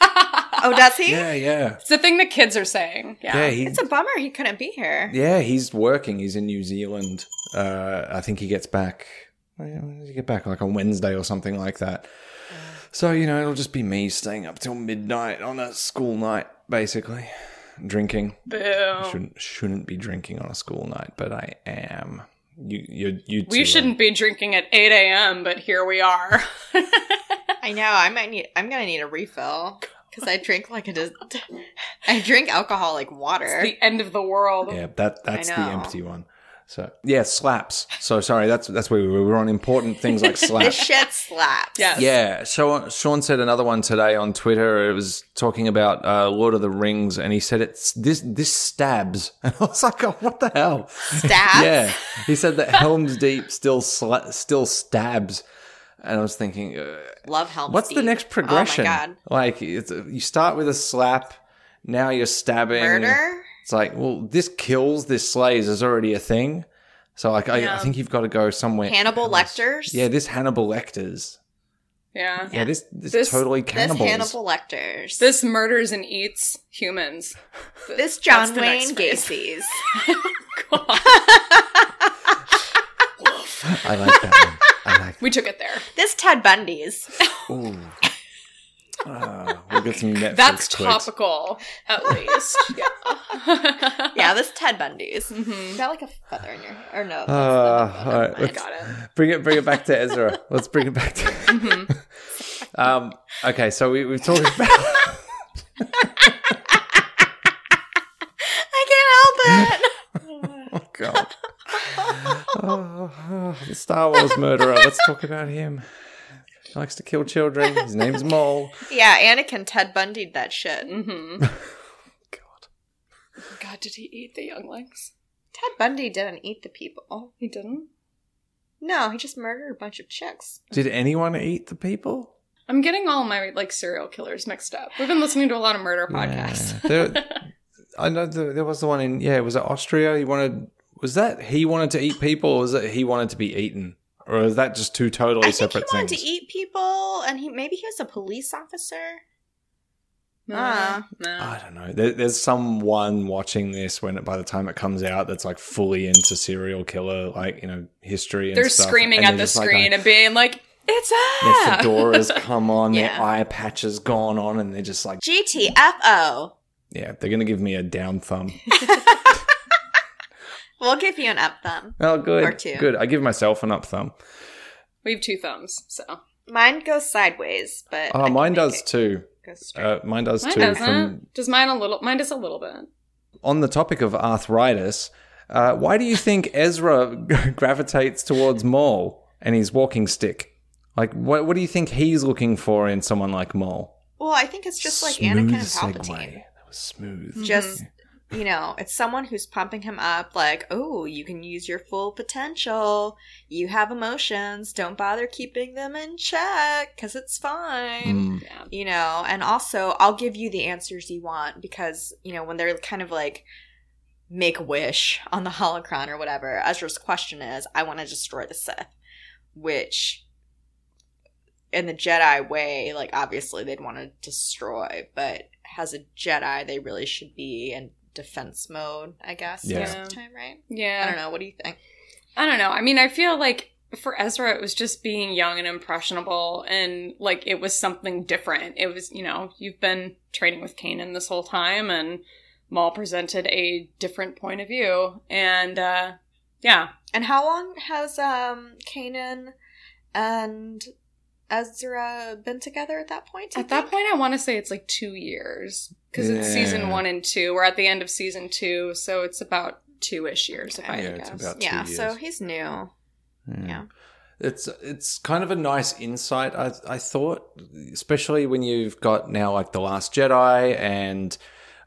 oh, does he? yeah, yeah, It's the thing the kids are saying. Yeah. yeah. He, It's a bummer he couldn't be here. Yeah, he's working. He's in New Zealand. Uh, I think he gets back. When does he get back? Like on Wednesday or something like that. So you know, it'll just be me staying up till midnight on a school night, basically, drinking. Boo. Shouldn't shouldn't be drinking on a school night, but I am. You you you. two We shouldn't be drinking at 8 a.m., but here we are. I know. I might need. I'm gonna need a refill because I drink like a. dis- I drink alcohol like water. the end of the world. Yeah, that that's the empty one. So yeah, slaps. So sorry, that's that's where we were. We were on important things like slaps. this slaps. shit slaps. Yes. Yeah, so Sean said another one today on Twitter. It was talking about uh, Lord of the Rings, and he said it's this this stabs, and I was like, oh, what the hell? Stabs? yeah, he said that Helm's Deep still sla- still stabs, and I was thinking, uh, Love Helm's Deep. what's the next progression? Oh my god. Like, it's, you start with a slap, now you're stabbing. Murder. It's like, well, this kills, this slays is already a thing. So like, I, I think you've got to go somewhere. Hannibal else. Lecter's. Yeah, this Hannibal Lecter's. Yeah. Yeah, this this, This- totally cannibal. This cannibals. Hannibal Lecter's. This murders and eats humans. This John That's the Wayne next phrase. Gacy's. Oh, I like that one. I like. we took it there. this Ted Bundy's. Ooh. Uh, get some Netflix That's clicks. topical, at least. yeah. Yeah, this Ted Bundy's. Mhm. You got like a feather in your or no? Uh, the- all never right, mind. let's- Got it. Bring it, bring it back to Ezra. Let's bring it back to. Mhm. Um, okay, so we, we've talked about. I can't help it. Oh God. Oh, oh, the Star Wars murderer. Let's talk about him. He likes to kill children. His name's Mole. yeah, Anakin Ted Bundy'd that shit. Mm-hmm. God. God, did he eat the younglings? Ted Bundy didn't eat the people. He didn't. No, he just murdered a bunch of chicks. Did anyone eat the people? I'm getting all my like serial killers mixed up. We've been listening to a lot of murder podcasts. Yeah. There, I know the, there was the one in yeah. Was it Austria? He wanted. Was that he wanted to eat people, or was it he wanted to be eaten, or is that just two totally separate things? I think he separate wanted things? to eat people, and he maybe he was a police officer. No, Ah. no. I don't know. There, there's someone watching this when by the time it comes out that's like fully into serial killer, like you know history. And They're stuff, screaming and at they're the just like, screen and being like, "It's Their ah!" fedoras come on, Yeah. their eye patch has gone on, and they're just like, GTFO. yeah, they're gonna give me a down thumb. We'll give you an up thumb. Oh, good, Or two. good. I give myself an up thumb. We have two thumbs, so Mine goes sideways, but Oh, can mine does too. straight. Uh, mine does mine too. doesn't. From Does mine a little? Mine does a little bit. on the topic of arthritis, uh, why do you think Ezra gravitates towards Maul and his walking stick? Like, what what do you think he's looking for in someone like Maul? well, I think it's just like Smooth Anakin and segue. Palpatine. That was smooth. Just you know, it's someone who's pumping him up like, "Oh, you can use your full potential. You have emotions. Don't bother keeping them in check cuz it's fine." Mm. You know, and also I'll give you the answers you want because, you know, when they're kind of like make a wish on the holocron or whatever, Ezra's question is, I want to destroy the Sith, which in the Jedi way, like obviously they'd want to destroy, but as a Jedi, they really should be in defense mode, I guess. Yeah. most of the time, right? Yeah. I don't know. What do you think? I don't know. I mean, I feel like for Ezra, it was just being young and impressionable, and like it was something different. It was, you know, you've been training with Kanan this whole time, and Maul presented a different point of view, and uh yeah, And how long has um Kanan and Ezra been together at that point? do you at that point, I want to say it's like two years because it's season one and two. We're at the end of season two, so it's about two ish years. If I Yeah, it's guess. about- two yeah, so he's new. Yeah. It's it's kind of a nice insight. I I thought, especially when you've got now like the Last Jedi, and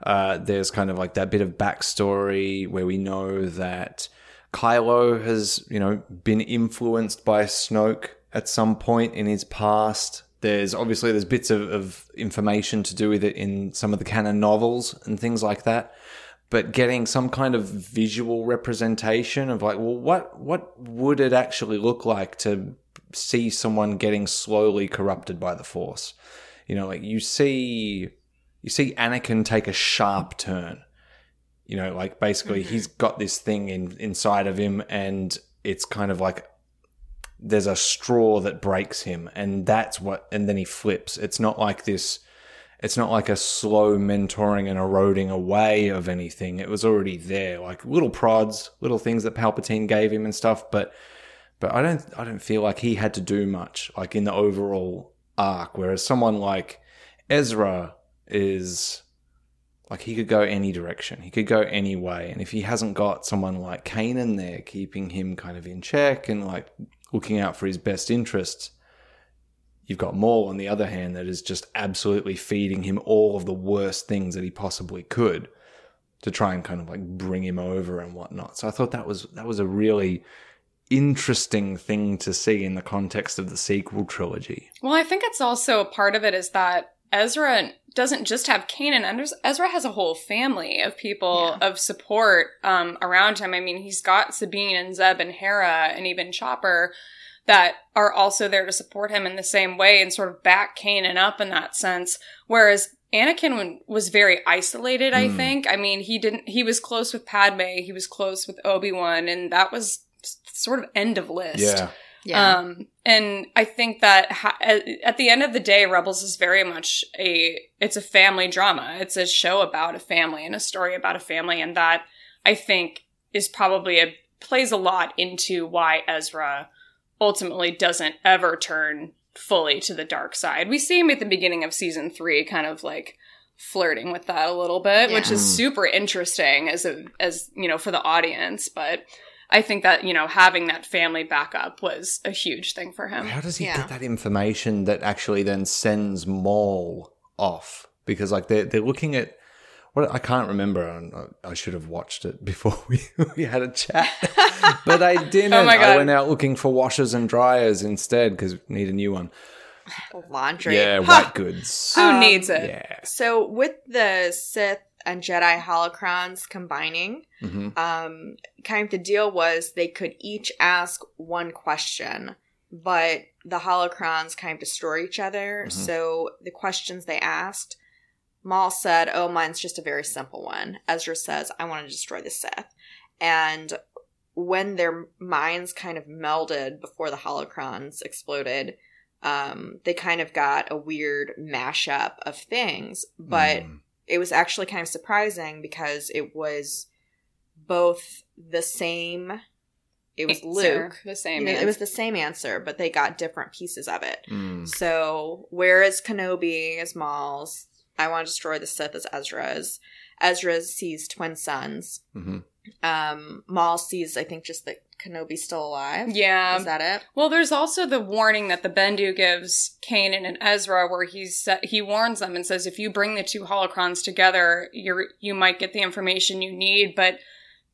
uh, there's kind of like that bit of backstory where we know that Kylo has you know been influenced by Snoke at some point in his past. There's obviously there's bits of, of information to do with it in some of the canon novels and things like that but getting some kind of visual representation of like, well, what what would it actually look like to see someone getting slowly corrupted by the Force? You know, like you see you see Anakin take a sharp turn. You know, like basically mm. he's got this thing in inside of him, and it's kind of like there's a straw that breaks him, and that's what, and then he flips. It's not like this it's not like a slow mentoring and eroding away of anything. It was already there, like little prods, little things that Palpatine gave him and stuff. But, but I don't, I don't feel like he had to do much, like in the overall arc. Whereas someone like Ezra is, like he could go any direction, he could go any way, and if he hasn't got someone like Kanan there keeping him kind of in check and like looking out for his best interests, You've got Maul on the other hand that is just absolutely feeding him all of the worst things that he possibly could to try and kind of like bring him over and whatnot. So I thought that was that was a really interesting thing to see in the context of the sequel trilogy. Well, I think it's also a part of it is that Ezra doesn't just have Kanan. and Ezra has a whole family of people of support um, around him. I mean, he's got Sabine and Zeb and Hera and even Chopper that are also there to support him in the same way and sort of back Kanan up in that sense. Whereas Anakin was very isolated, I Mm. think. I mean, he didn't, he was close with Padme, he was close with Obi-Wan, and that was sort of end of list Yeah. Yeah. Um, and I think that ha- at, at the end of the day, Rebels is very much a it's a family drama. It's a show about a family and a story about a family, and that I think is probably a plays a lot into why Ezra ultimately doesn't ever turn fully to the dark side. We see him at the beginning of season three, kind of like flirting with that a little bit, which is super interesting as a as you know for the audience, but. I think that, you know, having that family backup was a huge thing for him. How does he Yeah. get that information that actually then sends Maul off? Because like they're they're looking at what I can't remember. I- I should have watched it before we, we had a chat, but I didn't. Oh my I God. went out looking for washers and dryers instead because we need a new one. Laundry. Yeah, Ha! white goods. Who Um, needs it? Yeah. So with the Sith and Jedi holocrons combining, hmm um, kind of the deal was they could each ask one question, but the holocrons kind of destroy each other. Mhm. So the questions they asked, Maul said, "Oh, mine's just a very simple one." Ezra says, "I want to destroy the Sith," and when their minds kind of melded before the holocrons exploded, um, they kind of got a weird mashup of things, but Mm. It was actually kind of surprising because it was both the same. It was Answer, Luke. the same. You know, answer. it was the same answer, but they got different pieces of it. Mm. So, where is Kenobi is Maul's, I want to destroy the Sith as Ezra's. Ezra sees twin sons. Mhm. Um, Maul sees, I think, just that Kenobi's still alive. yeah. Is that it? Well, there's also the warning that the Bendu gives Kanan and Ezra, where he's he warns them and says, if you bring the two holocrons together, you're you might get the information you need, but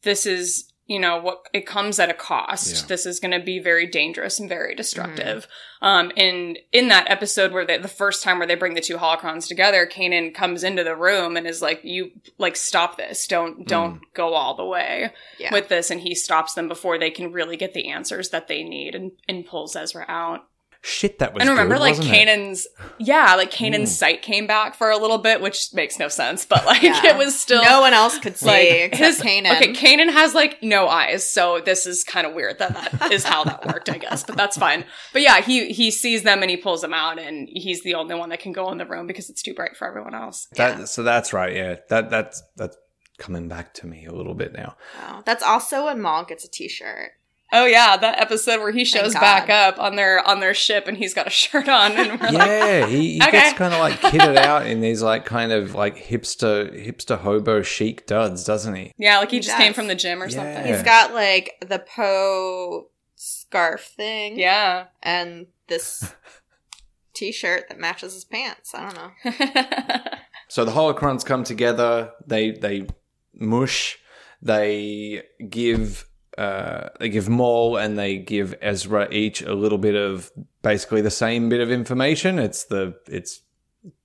this is you know what it comes at a cost. Yeah. This is going to be very dangerous and very destructive. Um, and in that episode where they, the first time where they bring the two holocrons together, Kanan comes into the room and is like, "You like stop this! Don't don't go all the way." Yeah. with this and he stops them before they can really get the answers that they need and, and pulls Ezra out. Shit, that was. and remember good, like wasn't it? Kanan's yeah, like Mm. Kanan's sight came back for a little bit, which makes no sense, but like Yeah. it was still no one else could see like except Kanan. Okay, Kanan has like no eyes, so this is kind of weird that that is how that worked, I guess. But that's fine. But yeah, he he sees them and he pulls them out, and he's the only one that can go in the room because it's too bright for everyone else. That, So that's right. Yeah, that that's that's coming back to me a little bit now. Wow. That's also when Maul gets a T-shirt. Oh yeah, that episode where he shows back up on their on their ship and he's got a shirt on, and we're like, Yeah, he, he Okay. gets kind of like kitted out in these like kind of like hipster hipster hobo chic duds, doesn't he? Yeah, like he He just came from the gym or Yeah. something. He's got like the Poe scarf thing. Yeah. And this T-shirt that matches his pants. I don't know. So the holocrons come together. They they mush. They give uh, they give Maul and they give Ezra each a little bit of basically the same bit of information. It's the it's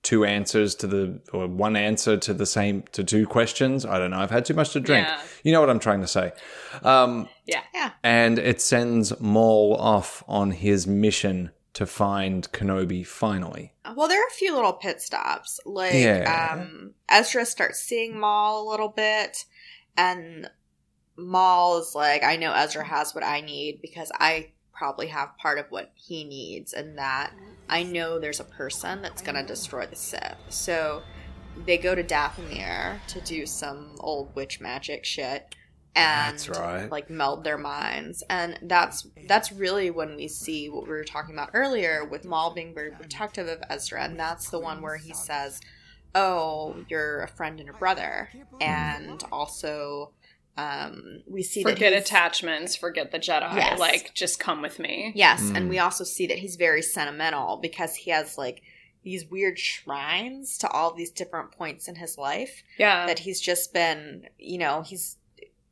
two answers to the or one answer to the same to two questions. I don't know. I've had too much to drink. Yeah. You know what I'm trying to say. Um, yeah. Yeah. and it sends Maul off on his mission to find Kenobi finally. Well, there are a few little pit stops. Like, Yeah. um, Ezra starts seeing Maul a little bit, and Maul is like, I know Ezra has what I need because I probably have part of what he needs, and that I know there's a person that's going to destroy the Sith. So they go to Dathomir to do some old witch magic shit. And That's right. like meld their minds, and that's that's really when we see what we were talking about earlier with Maul being very protective of Ezra, and that's the one where he says, "Oh, you're a friend and a brother," and also um, we see that Forget he's- attachments, forget the Jedi. Yes. Like, just come with me. Yes, Mm. and we also see that he's very sentimental because he has like these weird shrines to all these different points in his life Yeah. that he's just been, you know, he's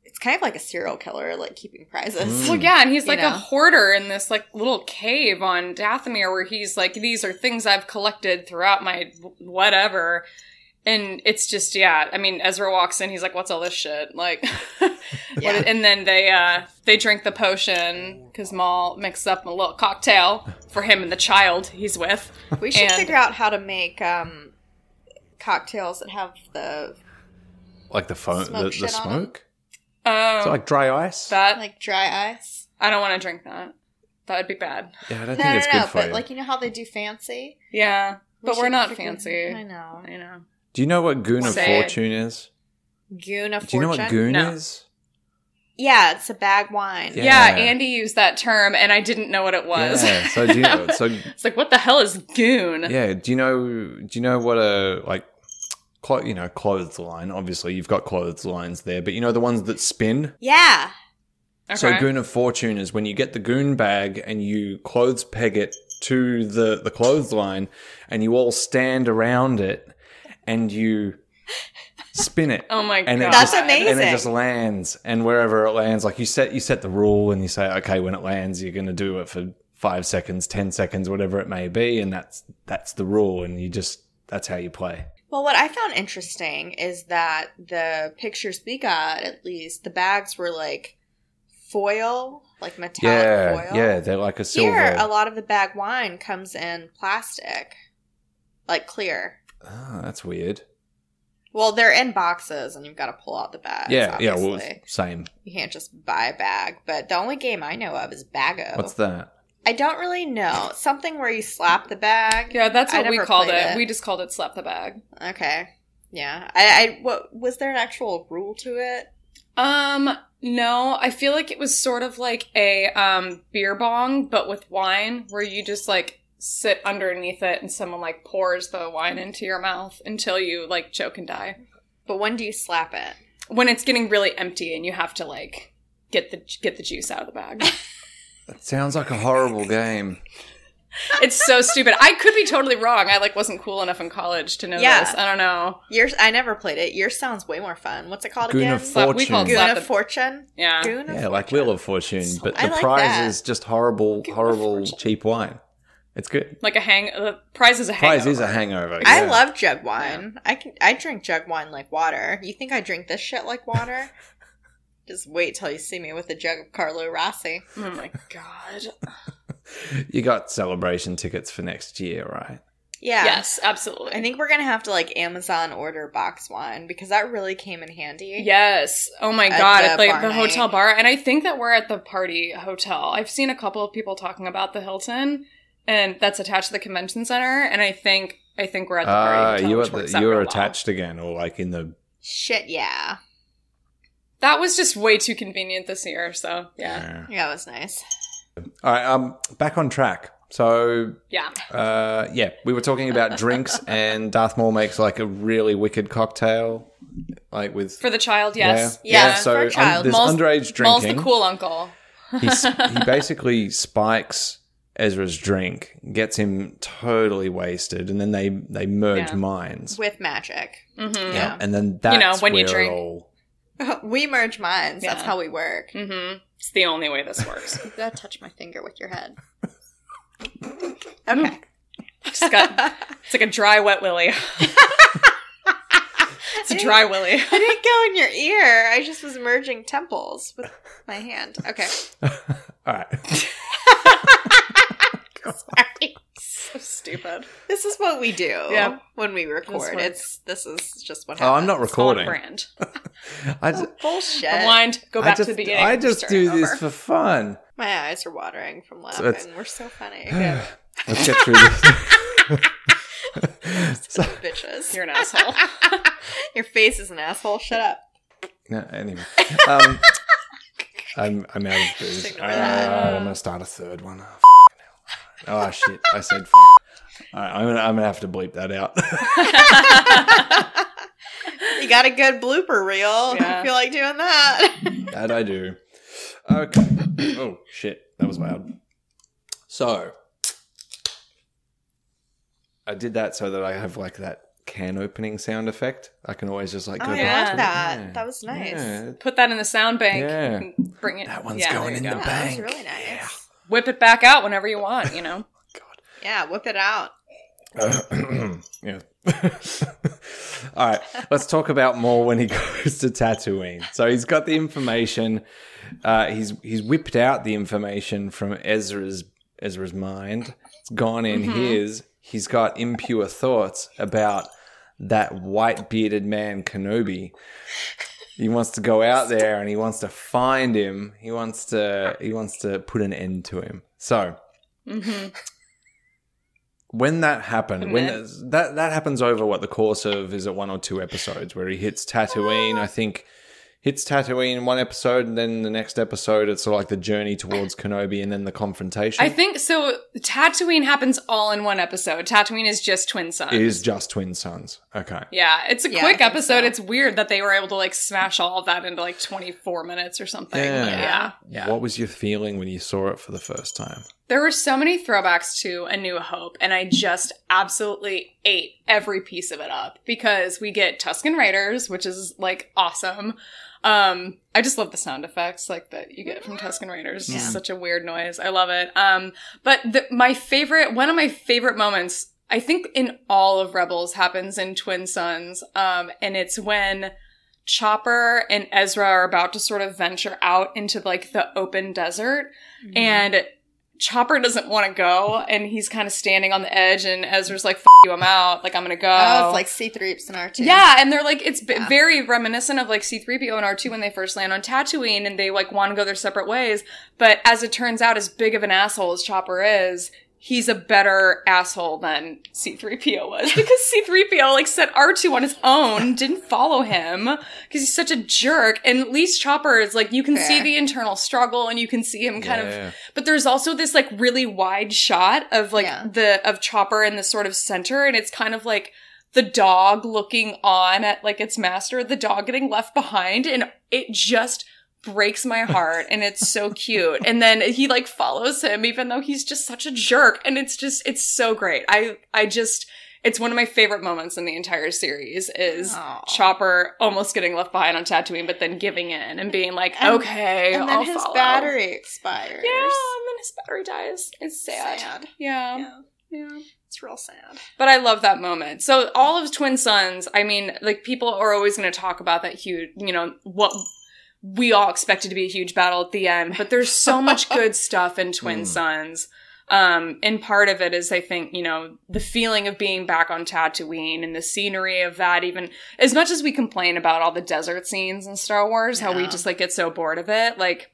it's kind of like a serial killer, like keeping prizes. Mm. Well, yeah, and he's You like know. a hoarder in this like little cave on Dathomir, where he's like, these are things I've collected throughout my whatever, and it's just yeah. I mean, Ezra walks in, he's like, "What's all this shit?" Like, what- Yeah. and then they uh they drink the potion because Maul mixes up a little cocktail for him and the child he's with. We should And- figure out how to make um, cocktails that have the Like the foam, Smoke the, the shit on 'em? smoke. Oh, So like dry ice. that like dry ice. I don't want to drink that. That would be bad. Yeah, I don't No, think no, it's no, good for but you. like you know how they do fancy. Yeah, We but we're not figure- fancy. I know. I know. Do you know what Goon of Say. Fortune is? Goon of Fortune. Do you know what Goon No. is? Yeah, it's a bag wine. Yeah. Yeah. Andy used that term, and I didn't know what it was. Yeah. So do you know? So it's like, what the hell is goon? yeah. Do you know? Do you know what a like? Clo- you know, clothesline. Obviously, you've got clotheslines there, but you know the ones that spin. Yeah. So goon of fortune is when you get the goon bag and you clothes peg it to the the clothesline, and you all stand around it, and you spin it. Oh my and god, That's just, amazing. And it just lands, and wherever it lands, like you set you set the rule, and you say, okay, when it lands, you're going to do it for five seconds, ten seconds, whatever it may be, and that's that's the rule, and you just that's how you play. Well, what I found interesting is that the pictures we got, at least, the bags were like foil, like metallic yeah, foil. yeah, they're like a silver. Here, a lot of the bag wine comes in plastic, like clear. Oh, that's weird. Well, they're in boxes, and you've got to pull out the bags. yeah, yeah, well, same. you can't just buy a bag. But the only game I know of is Bago. What's that? I don't really know. Something where you slap the bag. Yeah, that's what we called it. it. We just called it slap the bag. Okay. Yeah. I, I what was there an actual rule to it? Um, no, I feel like it was sort of like a um beer bong, but with wine, where you just like sit underneath it and someone like pours the wine into your mouth until you like choke and die. But when do you slap it? When it's getting really empty and you have to like get the get the juice out of the bag. That sounds like a horrible game. it's so stupid. I could be totally wrong. I like wasn't cool enough in college to know Yeah. this. I don't know. Yours I never played it. Yours sounds way more fun. What's it called Goon again? of Slap- we called Fortune. Goon slap of Fortune. Yeah. Goon of Yeah, like Wheel of Fortune, but I the like prize that. is just horrible, Wheel of horrible, cheap wine. It's good. Like a hang. Uh, the prize is a hangover. Prize is a hangover. I yeah. love jug wine. I can I drink jug wine like water. You think I drink this shit like water? Just wait till you see me with a jug of Carlo Rossi. Oh my god. You got celebration tickets for next year, right? Yeah. Yes, absolutely. I think we're gonna have to like Amazon order box wine because that really came in handy. Yes. Oh my At god, the at like the hotel bar, and I think that we're at the party hotel. I've seen a couple of people talking about the Hilton, and that's attached to the convention center. And I think I think we're at the party Ah, you which are the, you're real well. attached again, or like in the Shit, yeah. That was just way too convenient this year. So yeah, Yeah, it was nice. All right, um, back on track. So, yeah. uh, yeah, we were talking about drinks, and Darth Maul makes like a really wicked cocktail, like with For the child, yes. Yeah, Yeah. for a So child. um, there's Maul's- underage Maul's drinking. the cool uncle. he, he basically spikes Ezra's drink, gets him totally wasted, and then they they merge Yeah. minds. With magic. hmm Yeah. And then that's You know, when you where it drink. all- we merge minds. That's how we work. hmm It's the only way this works. You gotta touch my finger with your head. Okay. Just got, it's like a dry wet willy. it's a dry willy. I didn't go in your ear. I just was merging temples with my hand. Okay. all right. Sorry. So stupid. This is what we do Yeah. when we record. works. It's this is just what happens. Oh. I'm not It's recording. brand. I just, Bullshit. Rewind. Go back just, to the beginning. I just do this over. for fun. My eyes are watering from laughing. it's- We're so funny. Let's get through this. so, Bitches. You're an asshole. Your face is an asshole. Shut up. no, anyway, um, I'm I'm out of booze. Uh. I'm gonna start a third one. Oh, fucking hell. oh shit! I said. Fuck. All right, I'm gonna I'm gonna have to bleep that out. You got a good blooper reel. Yeah. I feel like doing that. that I do. Okay. Oh shit! That was loud. So I did that so that I have like that can opening sound effect. I can always just like Oh, go I back Yeah. love to it. that. Yeah. That was nice. Yeah. Put that in the sound bank. Yeah. Bring it. That one's yeah, going in go. the Yeah, that was bank. really nice. Whip it back out whenever you want. You know. Yeah, whip it out. yeah. All right, let's talk about more when he goes to Tatooine. So he's got the information. Uh, he's he's whipped out the information from Ezra's Ezra's mind. It's gone in his. He's got impure thoughts about that white bearded man Kenobi. He wants to go out there and he wants to find him. He wants to he wants to put an end to him. So hmm when that happened, when that that happens over what the course of is it one or two episodes where he hits Tatooine, I think hits Tatooine in one episode, and then the next episode it's sort of like the journey towards Kenobi, and then the confrontation. I think so. Tatooine happens all in one episode. Tatooine is just twin sons. It is just twin sons. Okay. Yeah, it's a Yeah, quick episode. so. It's weird that they were able to like smash all of that into like 24 minutes or something. Yeah. Yeah. Yeah. What was your feeling when you saw it for the first time? There were so many throwbacks to A New Hope, and I just absolutely ate every piece of it up because we get Tusken Raiders, which is like awesome. Um, I just love the sound effects like that you get from Tusken Raiders. It's Yeah. such a weird noise. I love it. Um, but the, my favorite, one of my favorite moments, I think in all of Rebels happens in Twin Sons. Um, and it's when Chopper and Ezra are about to sort of venture out into like the open desert and Chopper doesn't want to go and he's kind of standing on the edge and Ezra's like, F you, I'm out. Like, I'm going to go. Oh, it's like C-3PO and R2. Yeah, and they're like it's b- Yeah. very reminiscent of like C3PO and R2 when they first land on Tatooine and they like want to go their separate ways. But as it turns out, as big of an asshole as Chopper is, he's a better asshole than C3PO was because C3PO like set R2 on his own, didn't follow him because he's such a jerk. And at least Chopper is like you can see the internal struggle and you can see him kind Yeah. of but there's also this like really wide shot of like Yeah. the of Chopper in the sort of center and it's kind of like the dog looking on at like its master, the dog getting left behind and it just breaks my heart and it's so cute. And then he like follows him even though he's just such a jerk and it's just it's so great. I I just it's one of my favorite moments in the entire series is Aw. Chopper almost getting left behind on Tatooine, but then giving in and being like, And- okay, And then I'll his follow. battery expires. Yeah, and then his battery dies. It's sad. Sad. Yeah. Yeah. Yeah. It's real sad. But I love that moment. So all of Twin Sons, I mean, like people are always going to talk about that huge, you know, what we all expected to be a huge battle at the end, but there's so much good stuff in Twin Mm. Sons. Um, and part of it is, I think, you know, the feeling of being back on Tatooine and the scenery of that, even as much as we complain about all the desert scenes in Star Wars, how we just like get so bored of it. Like,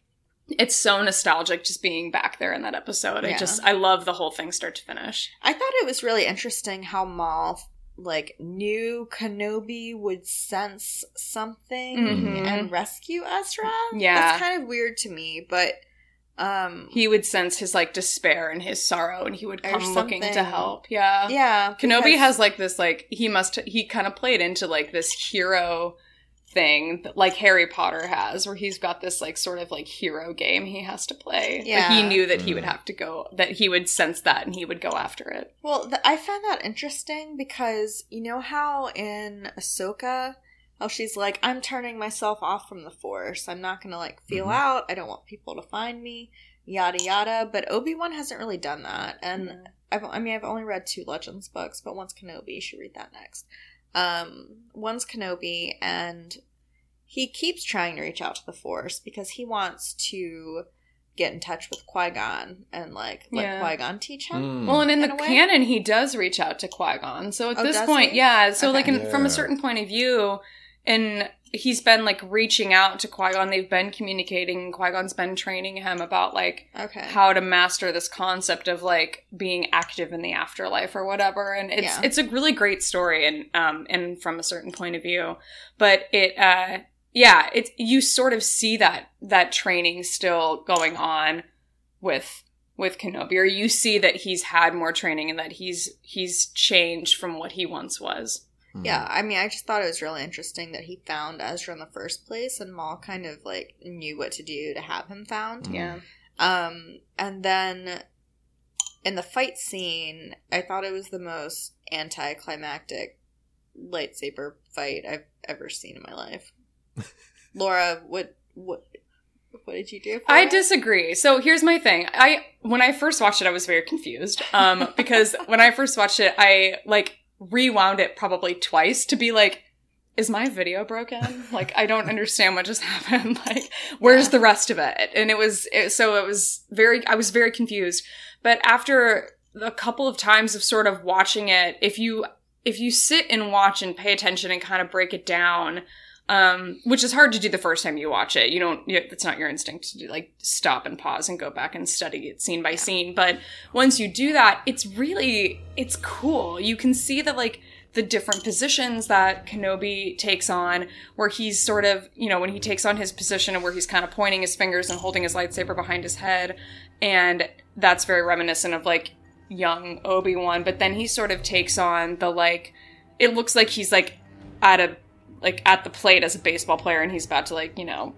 it's so nostalgic just being back there in that episode. I just, I love the whole thing start to finish. I thought it was really interesting how Maul like knew Kenobi would sense something Mhm. and rescue Ezra. Yeah. That's kind of weird to me, but um he would sense his like despair and his sorrow and he would come looking to help yeah yeah. kenobi has like this like he must he kind of played into like this hero thing that, like harry potter has where he's got this like sort of like hero game he has to play but he knew that he would Mm. have to go that he would sense that and he would go after it Well, th- I found that interesting because you know how in Ahsoka, how she's like, I'm turning myself off from the Force. I'm not gonna like feel Mhm. out. I don't want people to find me. Yada yada. But Obi Wan hasn't really done that, and I've, I mean, I've only read two Legends books, but one's Kenobi. You should read that next. Um, one's Kenobi, and he keeps trying to reach out to the Force because he wants to get in touch with Qui Gon and like let Yeah. Qui Gon teach him. Mm. Well, and in, In the canon, he does reach out to Qui Gon. So at Oh, this point, he? yeah. So Okay. like, in, from a certain point of view, and he's been like reaching out to Qui Gon. They've been communicating. Qui Gon's been training him about like Okay. how to master this concept of like being active in the afterlife or whatever. And it's Yeah. it's a really great story, and um and from a certain point of view, but it uh yeah, it's you sort of see that that training still going on with with Kenobi, or you see that he's had more training and that he's he's changed from what he once was. Yeah, I mean, I just thought it was really interesting that he found Ezra in the first place, and Maul kind of like knew what to do to have him found. Yeah. Um, and then in the fight scene, I thought it was the most anticlimactic lightsaber fight I've ever seen in my life. Laura, what what what did you do? I it? disagree. So here's my thing. I when I first watched it, I was very confused. Um, because when I first watched it, I like rewound it probably twice to be like, is my video broken? Like I don't understand what just happened. Like where's Yeah. the rest of it? And it was it, so it was very I was very confused. But after a couple of times of sort of watching it, if you if you sit and watch and pay attention and kind of break it down, um, which is hard to do the first time you watch it. You don't, you, it's not your instinct to do, like stop and pause and go back and study it scene by scene. But once you do that, it's really, it's cool. You can see that like the different positions that Kenobi takes on, where he's sort of, you know, when he takes on his position and where he's kind of pointing his fingers and holding his lightsaber behind his head. And that's very reminiscent of like young Obi Wan. But then he sort of takes on the like, it looks like he's like at a like at the plate as a baseball player and he's about to like you know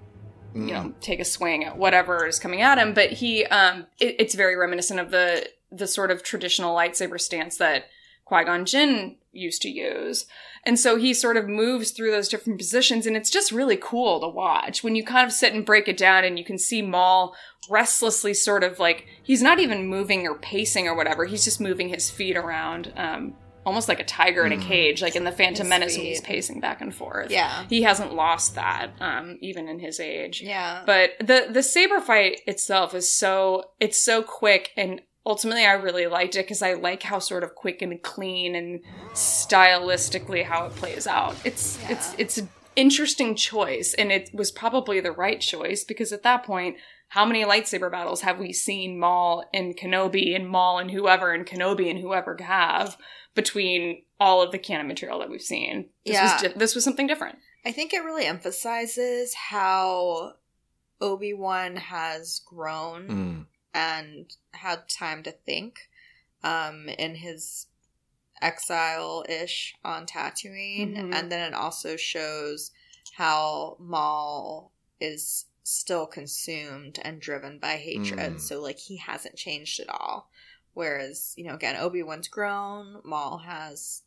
you know take a swing at whatever is coming at him but he um it, it's very reminiscent of the the sort of traditional lightsaber stance that Qui-Gon Jinn used to use. And so he sort of moves through those different positions and it's just really cool to watch when you kind of sit and break it down and you can see Maul restlessly sort of like he's not even moving or pacing or whatever. He's just moving his feet around um almost like a tiger in a cage like in the Phantom His Menace when he's pacing back and forth. Yeah. He hasn't lost that um even in his age. Yeah. But the the saber fight itself is so it's so quick and ultimately I really liked it because I like how sort of quick and clean and stylistically how it plays out. It's it's it's an interesting choice and it was probably the right choice because at that point how many lightsaber battles have we seen Maul and Kenobi and Maul and whoever and Kenobi and whoever have between all of the canon material that we've seen? This Yeah. was di- this was something different. I think it really emphasizes how Obi Wan has grown Mm. and had time to think um, in his exile ish on Tatooine. Mhm. And then it also shows how Maul is still consumed and driven by hatred. Mm. So, like, he hasn't changed at all. Whereas, you know, again, Obi Wan's grown, Maul has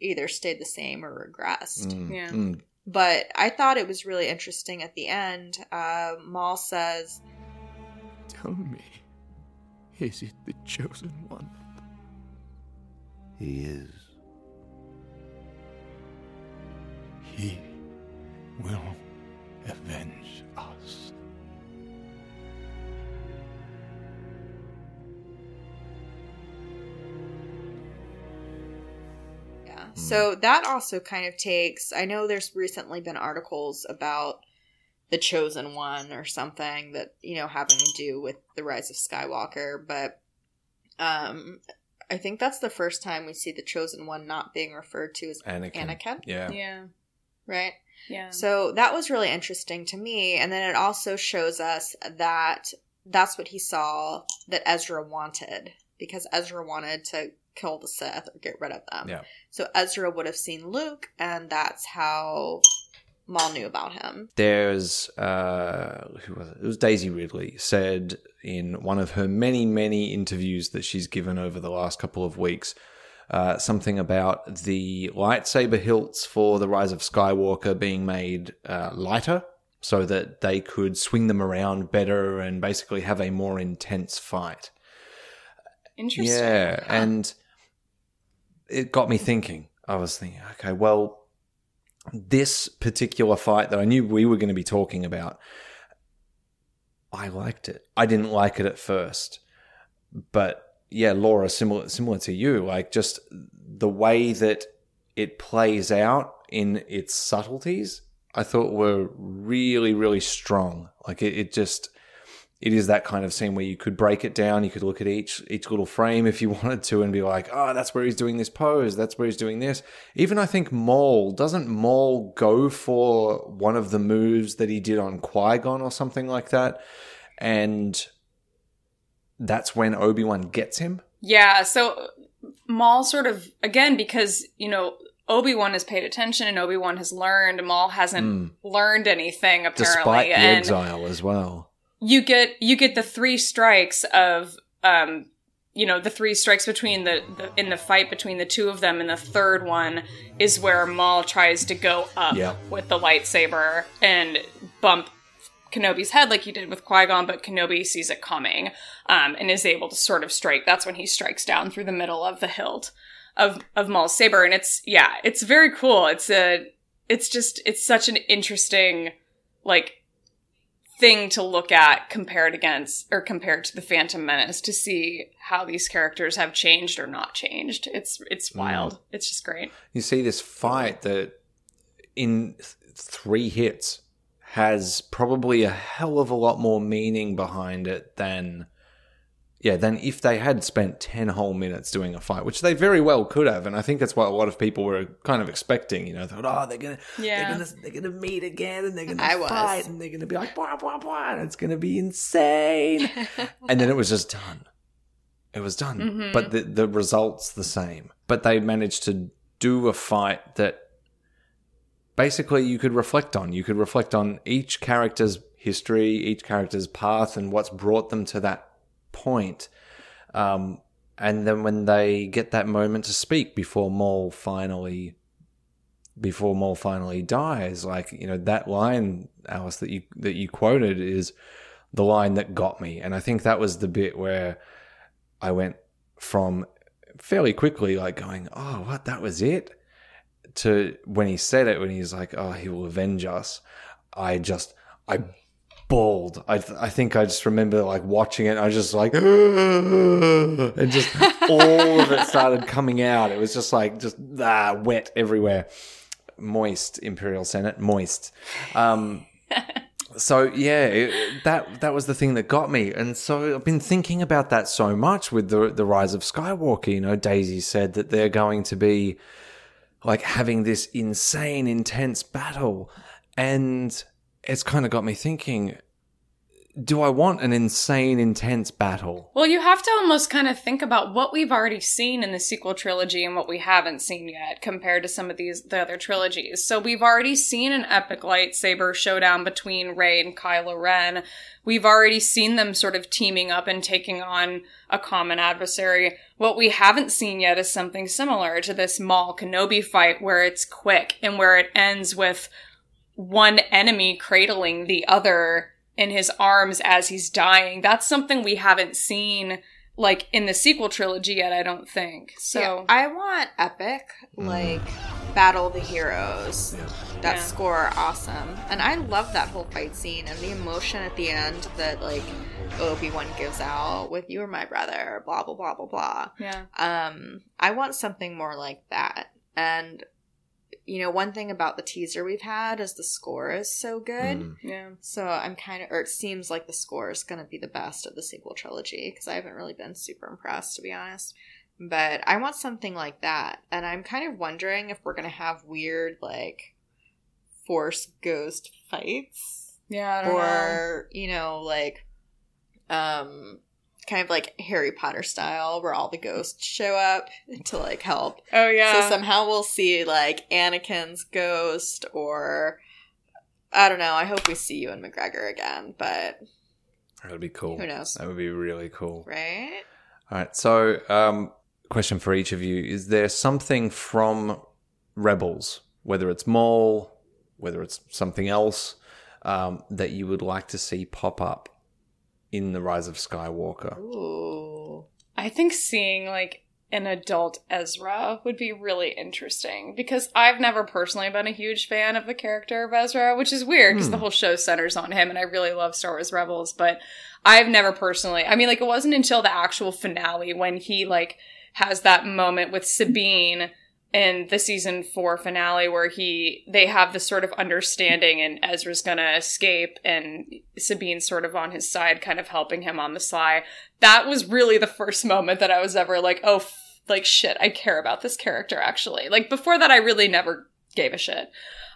either stayed the same or regressed. Mm. Yeah. Mm. But I thought it was really interesting at the end. Uh, Maul says, Tell me, is it the chosen one? He is. He will avenge us. So that also kind of takes. I know there's recently been articles about the chosen one or something that you know having to do with the rise of Skywalker, but um, I think that's the first time we see the chosen one not being referred to as Anakin. Anakin, Yeah. Yeah. right? Yeah. So that was really interesting to me. And then it also shows us that that's what he saw that Ezra wanted because Ezra wanted to kill the Sith or get rid of them. Yeah. So Ezra would have seen Luke, and that's how Maul knew about him. There's uh, who was it? It was Daisy Ridley said in one of her many many interviews that she's given over the last couple of weeks. Uh, something about the lightsaber hilts for the Rise of Skywalker being made uh, lighter so that they could swing them around better and basically have a more intense fight. Interesting. Yeah, and it got me thinking. I was thinking, okay, well, this particular fight that I knew we were going to be talking about, I liked it. I didn't like it at first, but yeah, Laura, similar similar to you, like just the way that it plays out in its subtleties, I thought were really, really strong. Like it, it just it is that kind of scene where you could break it down. You could look at each each little frame if you wanted to, and be like, "Oh, that's where he's doing this pose. That's where he's doing this." Even I think Maul doesn't Maul go for one of the moves that he did on Qui Gon or something like that, and that's when Obi Wan gets him. Yeah, so Maul sort of again because you know Obi Wan has paid attention and Obi Wan has learned. Maul hasn't hmm. learned anything apparently, despite the and exile as well. You get you get the three strikes of um you know the three strikes between the, the in the fight between the two of them and the third one is where Maul tries to go up Yeah. with the lightsaber and bump Kenobi's head like he did with Qui-Gon but Kenobi sees it coming um and is able to sort of strike that's when he strikes down through the middle of the hilt of of Maul's saber and it's yeah it's very cool it's a it's just it's such an interesting like thing to look at compared against or compared to the Phantom Menace to see how these characters have changed or not changed. It's it's mm. wild. It's just great. you see this fight that in th- three hits has probably a hell of a lot more meaning behind it than yeah than if they had spent 10 whole minutes doing a fight which they very well could have and i think that's what a lot of people were kind of expecting you know thought oh they're gonna Yeah. they're gonna they're gonna meet again and they're gonna I was. fight and they're gonna be like blah blah blah and it's gonna be insane and then it was just done it was done Mhm. but the the results the same but they managed to do a fight that basically you could reflect on you could reflect on each character's history each character's path and what's brought them to that point um, and then when they get that moment to speak before Maul finally before Maul finally dies like you know that line Alice that you that you quoted is the line that got me. And I think that was the bit where I went from fairly quickly like going oh what? That was it? to when he said it when he's like oh he will avenge us. I just I bawled I I think I just remember like watching it I was just like and just all of it started coming out. It was just like just ah, wet everywhere. Moist imperial senate moist. Um so yeah it, that that was the thing that got me. And so i've been thinking about that so much with the the rise of skywalker. You know daisy said that they're going to be like having this insane intense battle. And it's kind of got me thinking do i want an insane intense battle Well, you have to almost kind of think about what we've already seen in the sequel trilogy and what we haven't seen yet compared to some of these the other trilogies. So we've already seen an epic lightsaber showdown between Rey and Kylo Ren. We've already seen them sort of teaming up and taking on a common adversary. What we haven't seen yet is something similar to this Maul Kenobi fight where it's quick and where it ends with one enemy cradling the other in his arms as he's dying. That's something we haven't seen like in the sequel trilogy yet, I don't think. So Yeah, I want epic, like Battle of the Heroes. That Yeah. score awesome. And I love that whole fight scene and the emotion at the end that like Obi-Wan gives out with you or my brother, blah blah blah blah blah. yeah. Um I want something more like that. And you know, one thing about the teaser we've had is the score is so good. Mm. Yeah. So I'm kind of, or it seems like the score is going to be the best of the sequel trilogy because I haven't really been super impressed, to be honest. But I want something like that. And I'm kind of wondering if we're going to have weird, like, Force Ghost fights. Yeah. I don't know. Or, you know, like, um, kind of like Harry Potter style where all the ghosts show up to, like, help. Oh yeah. So somehow we'll see like Anakin's ghost or I don't know. I hope we see Ewan McGregor again, but that would be cool Who knows? that would be really cool right? All right. So, um, question for each of you: Is there something from Rebels, whether it's Maul, whether it's something else, um, that you would like to see pop up in the Rise of Skywalker? Ooh. I think seeing like an adult Ezra would be really interesting because I've never personally been a huge fan of the character of Ezra, which is weird because the hmm. whole show centers on him and I really love Star Wars Rebels, but I've never personally, I mean, like it wasn't until the actual finale when he like has that moment with Sabine in the season four finale where he they have this sort of understanding and Ezra's gonna escape and Sabine's sort of on his side, kind of helping him on the sly. That was really the first moment that I was ever like, oh, f- like shit, I care about this character actually. Like before that, I really never gave a shit.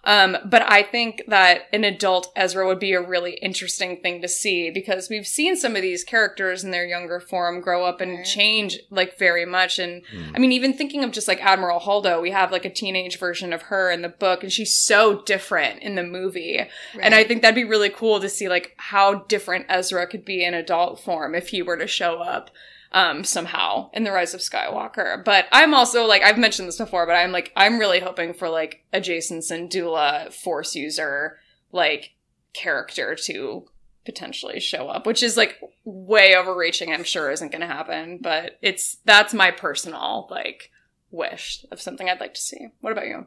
Um, but I think that an adult Ezra would be a really interesting thing to see because we've seen some of these characters in their younger form grow up and change like very much. And I mean, even thinking of just like Admiral Holdo, we have like a teenage version of her in the book and she's so different in the movie. And I think that'd be really cool to see like how different Ezra could be in adult form if he were to show up um somehow in the rise of skywalker. But i'm also like i've mentioned this before but i'm like i'm really hoping for like a jason sandula force user like character to potentially show up which is like way overreaching i'm sure isn't going to happen. But it's that's my personal like wish of something i'd like to see. What about you?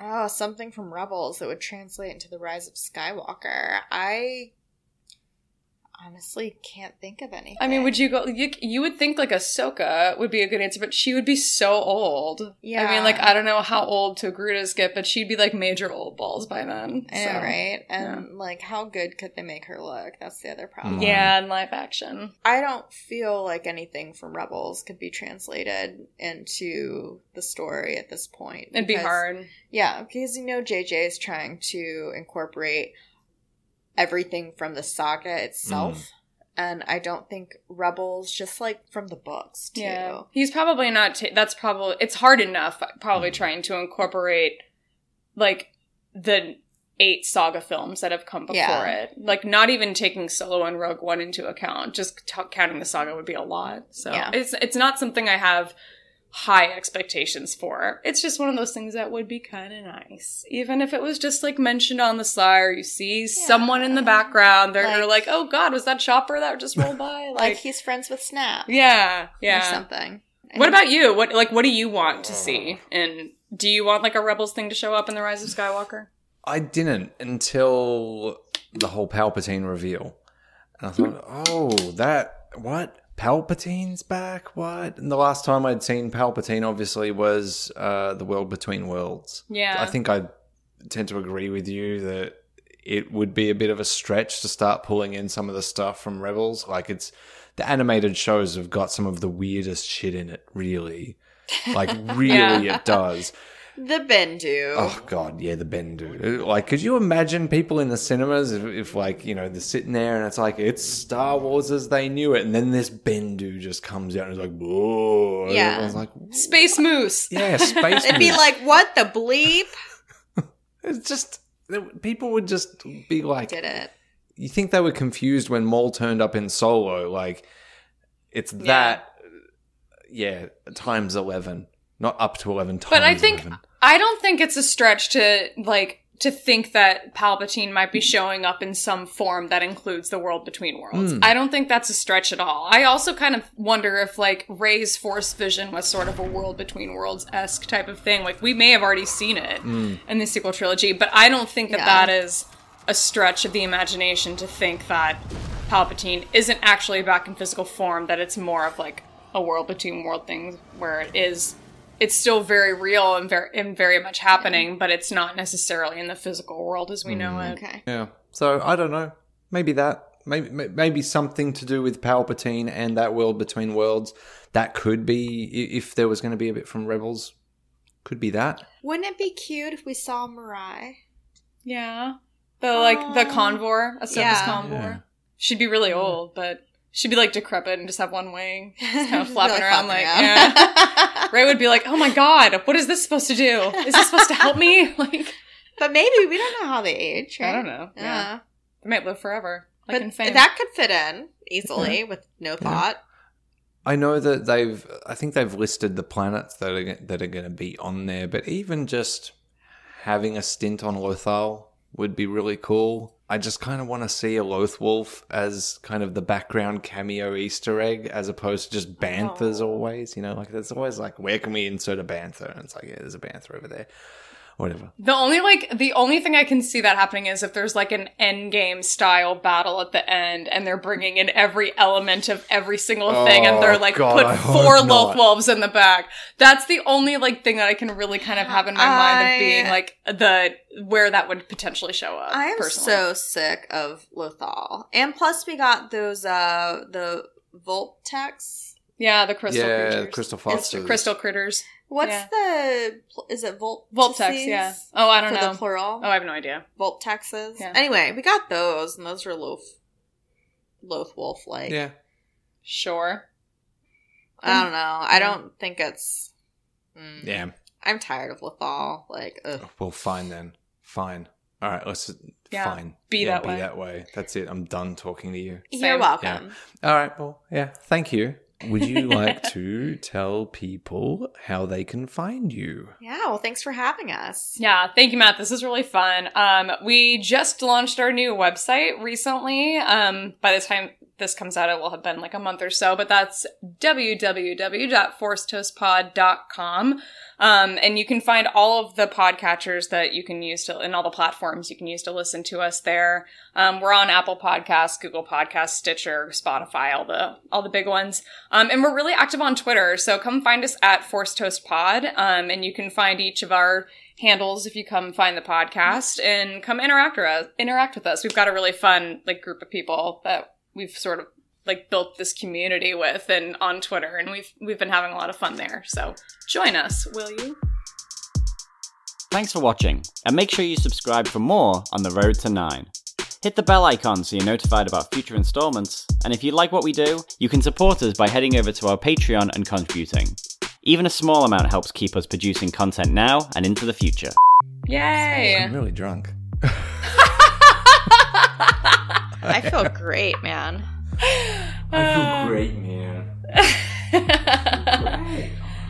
Oh, something from Rebels that would translate into the Rise of Skywalker. I honestly can't think of anything. I mean, would you go? You, you would think like Ahsoka would be a good answer, but she would be so old. Yeah. I mean, like I don't know how old Togrutas get, but she'd be like major old balls by then. I know, so. right? And like, how good could they make her look? That's the other problem. Yeah, in live action. I don't feel like anything from Rebels could be translated into the story at this point. It'd be hard. Yeah, because you know JJ is trying to incorporate everything from the saga itself. Mm. And I don't think Rebels, just like from the books, too. Yeah, he's probably not. ta that's probably it's hard enough. Probably trying to incorporate like the eight saga films that have come before Yeah. it. Like not even taking Solo and Rogue One into account. Just t- counting the saga would be a lot. So Yeah. it's it's not something I have high expectations for. It's just one of those things that would be kind of nice, even if it was just like mentioned on the sly or you see someone in the background. They're you're like, oh god, was that Chopper that just rolled by? Like, he's friends with Snap. Yeah, yeah. Or something. What about you? What like what do you want to see? And do you want like a Rebels thing to show up in the Rise of Skywalker? I didn't until the whole Palpatine reveal. And I thought, oh, that, what? Palpatine's back? What? And the last time I'd seen Palpatine, obviously, was uh, The World Between Worlds. Yeah. I think I tend to agree with you that it would be a bit of a stretch to start pulling in some of the stuff from Rebels. Like, it's the animated shows have got some of the weirdest shit in it, really. Like, really, Yeah. it does. The Bendu. Oh god, yeah, the Bendu. Like, could you imagine people in the cinemas if, if, like, you know, they're sitting there and it's like it's Star Wars as they knew it, and then this Bendu just comes out and is like, whoa. Yeah. everyone's like, Space Moose. yeah, space. Moose. It'd be like, what the bleep? it's just people would just be like, Did it. you think they were confused when Maul turned up in Solo? Like, it's that, yeah, times eleven, not up to eleven times. But I think 11. I don't think it's a stretch to like to think that Palpatine might be showing up in some form that includes the world between worlds. Hmm. I don't think that's a stretch at all. I also kind of wonder if like Rey's force vision was sort of a world between worlds esque type of thing. Like we may have already seen it hmm. in the sequel trilogy, but I don't think that Yeah. that is a stretch of the imagination to think that Palpatine isn't actually back in physical form, that it's more of like a world between world thing where it is it's still very real and very and very much happening, but it's not necessarily in the physical world as we know mm. it. Okay. Yeah. So I don't know. Maybe that. Maybe maybe something to do with Palpatine and that world between worlds. That could be if there was going to be a bit from Rebels. Could be that. Wouldn't it be cute if we saw Morai? Yeah. The like the Aw. convor, Ahsoka's Yeah. convor. Yeah. She'd be really mm. old, but she'd be like decrepit and just have one wing. Just kind of Really flapping around like flapping yeah. Rey would be like, "Oh my god, what is this supposed to do? Is this supposed to help me?" Like, But maybe we don't know how they age. Right? I don't know. Yeah, Yeah. they might live forever. Like But in fame. that could fit in easily with no thought. I know that they've. I think they've listed the planets that are that are going to be on there, but even just having a stint on Lothal would be really cool. I just kind of want to see a Lothwolf as kind of the background cameo Easter egg, as opposed to just banthas. Always, you know, like there's always like, where can we insert a bantha? And it's like, yeah, there's a bantha over there, whatever. The only like the only thing I can see that happening is if there's like an end game style battle at the end, and they're bringing in every element of every single thing, and they're Oh, like God, put I four not. Lothwolves in the back. That's the only like thing that I can really kind of have in my mind of being like the where that would potentially show up. I am personally. so sick of Lothal. And plus we got those uh the Vulptex. yeah, the crystal yeah, creatures. Crystal It's Fosters. crystal critters. What's Yeah. the pl- is it Volt Vulptex, yeah. Oh, I don't for know. the plural. Oh, I have no idea. Vulptexes. Yeah. Anyway, we got those, and those are Loth wolf like. Yeah, Sure. I don't know. I don't think it's. mm. yeah. I'm tired of Lothal. Like, ugh. Well, fine then. Fine. All right, let's. Yeah, fine. be Yeah, that be way. that way. That's it. I'm done talking to you. You're Same. welcome. All right. Well, yeah. Thank you. Would you like to tell people how they can find you? Yeah. Well, thanks for having us. Yeah, thank you, Matt. This is really fun. Um, we just launched our new website recently. Um, by the time this comes out, it will have been like a month or so, but that's www.forcetoastpod.com. Um, and you can find all of the podcatchers that you can use to, and all the platforms you can use to listen to us there. Um, we're on Apple Podcasts, Google Podcasts, Stitcher, Spotify, all the, all the big ones. Um, and we're really active on Twitter. So come find us at Force Toast Pod. Um, and you can find each of our handles if you come find the podcast and come interact with us, interact with us. We've got a really fun, like, group of people that we've sort of like built this community with and on Twitter and we've we've been having a lot of fun there. So join us, will you? Thanks for watching, and make sure you subscribe for more on the road to 9. Hit the bell icon so you're notified about future installments, and if you like what we do, you can support us by heading over to our Patreon and contributing. Even a small amount helps keep us producing content now and into the future. Yay! I'm really drunk. I feel great, man. I feel uh. great, man. Great. I'm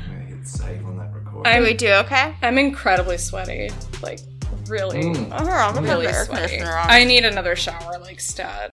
gonna hit save on that recording. Do we do okay? I'm incredibly sweaty. Like really Mm. Oh, I'm gonna really put the air sweaty. conditioner on. I need another shower like stat.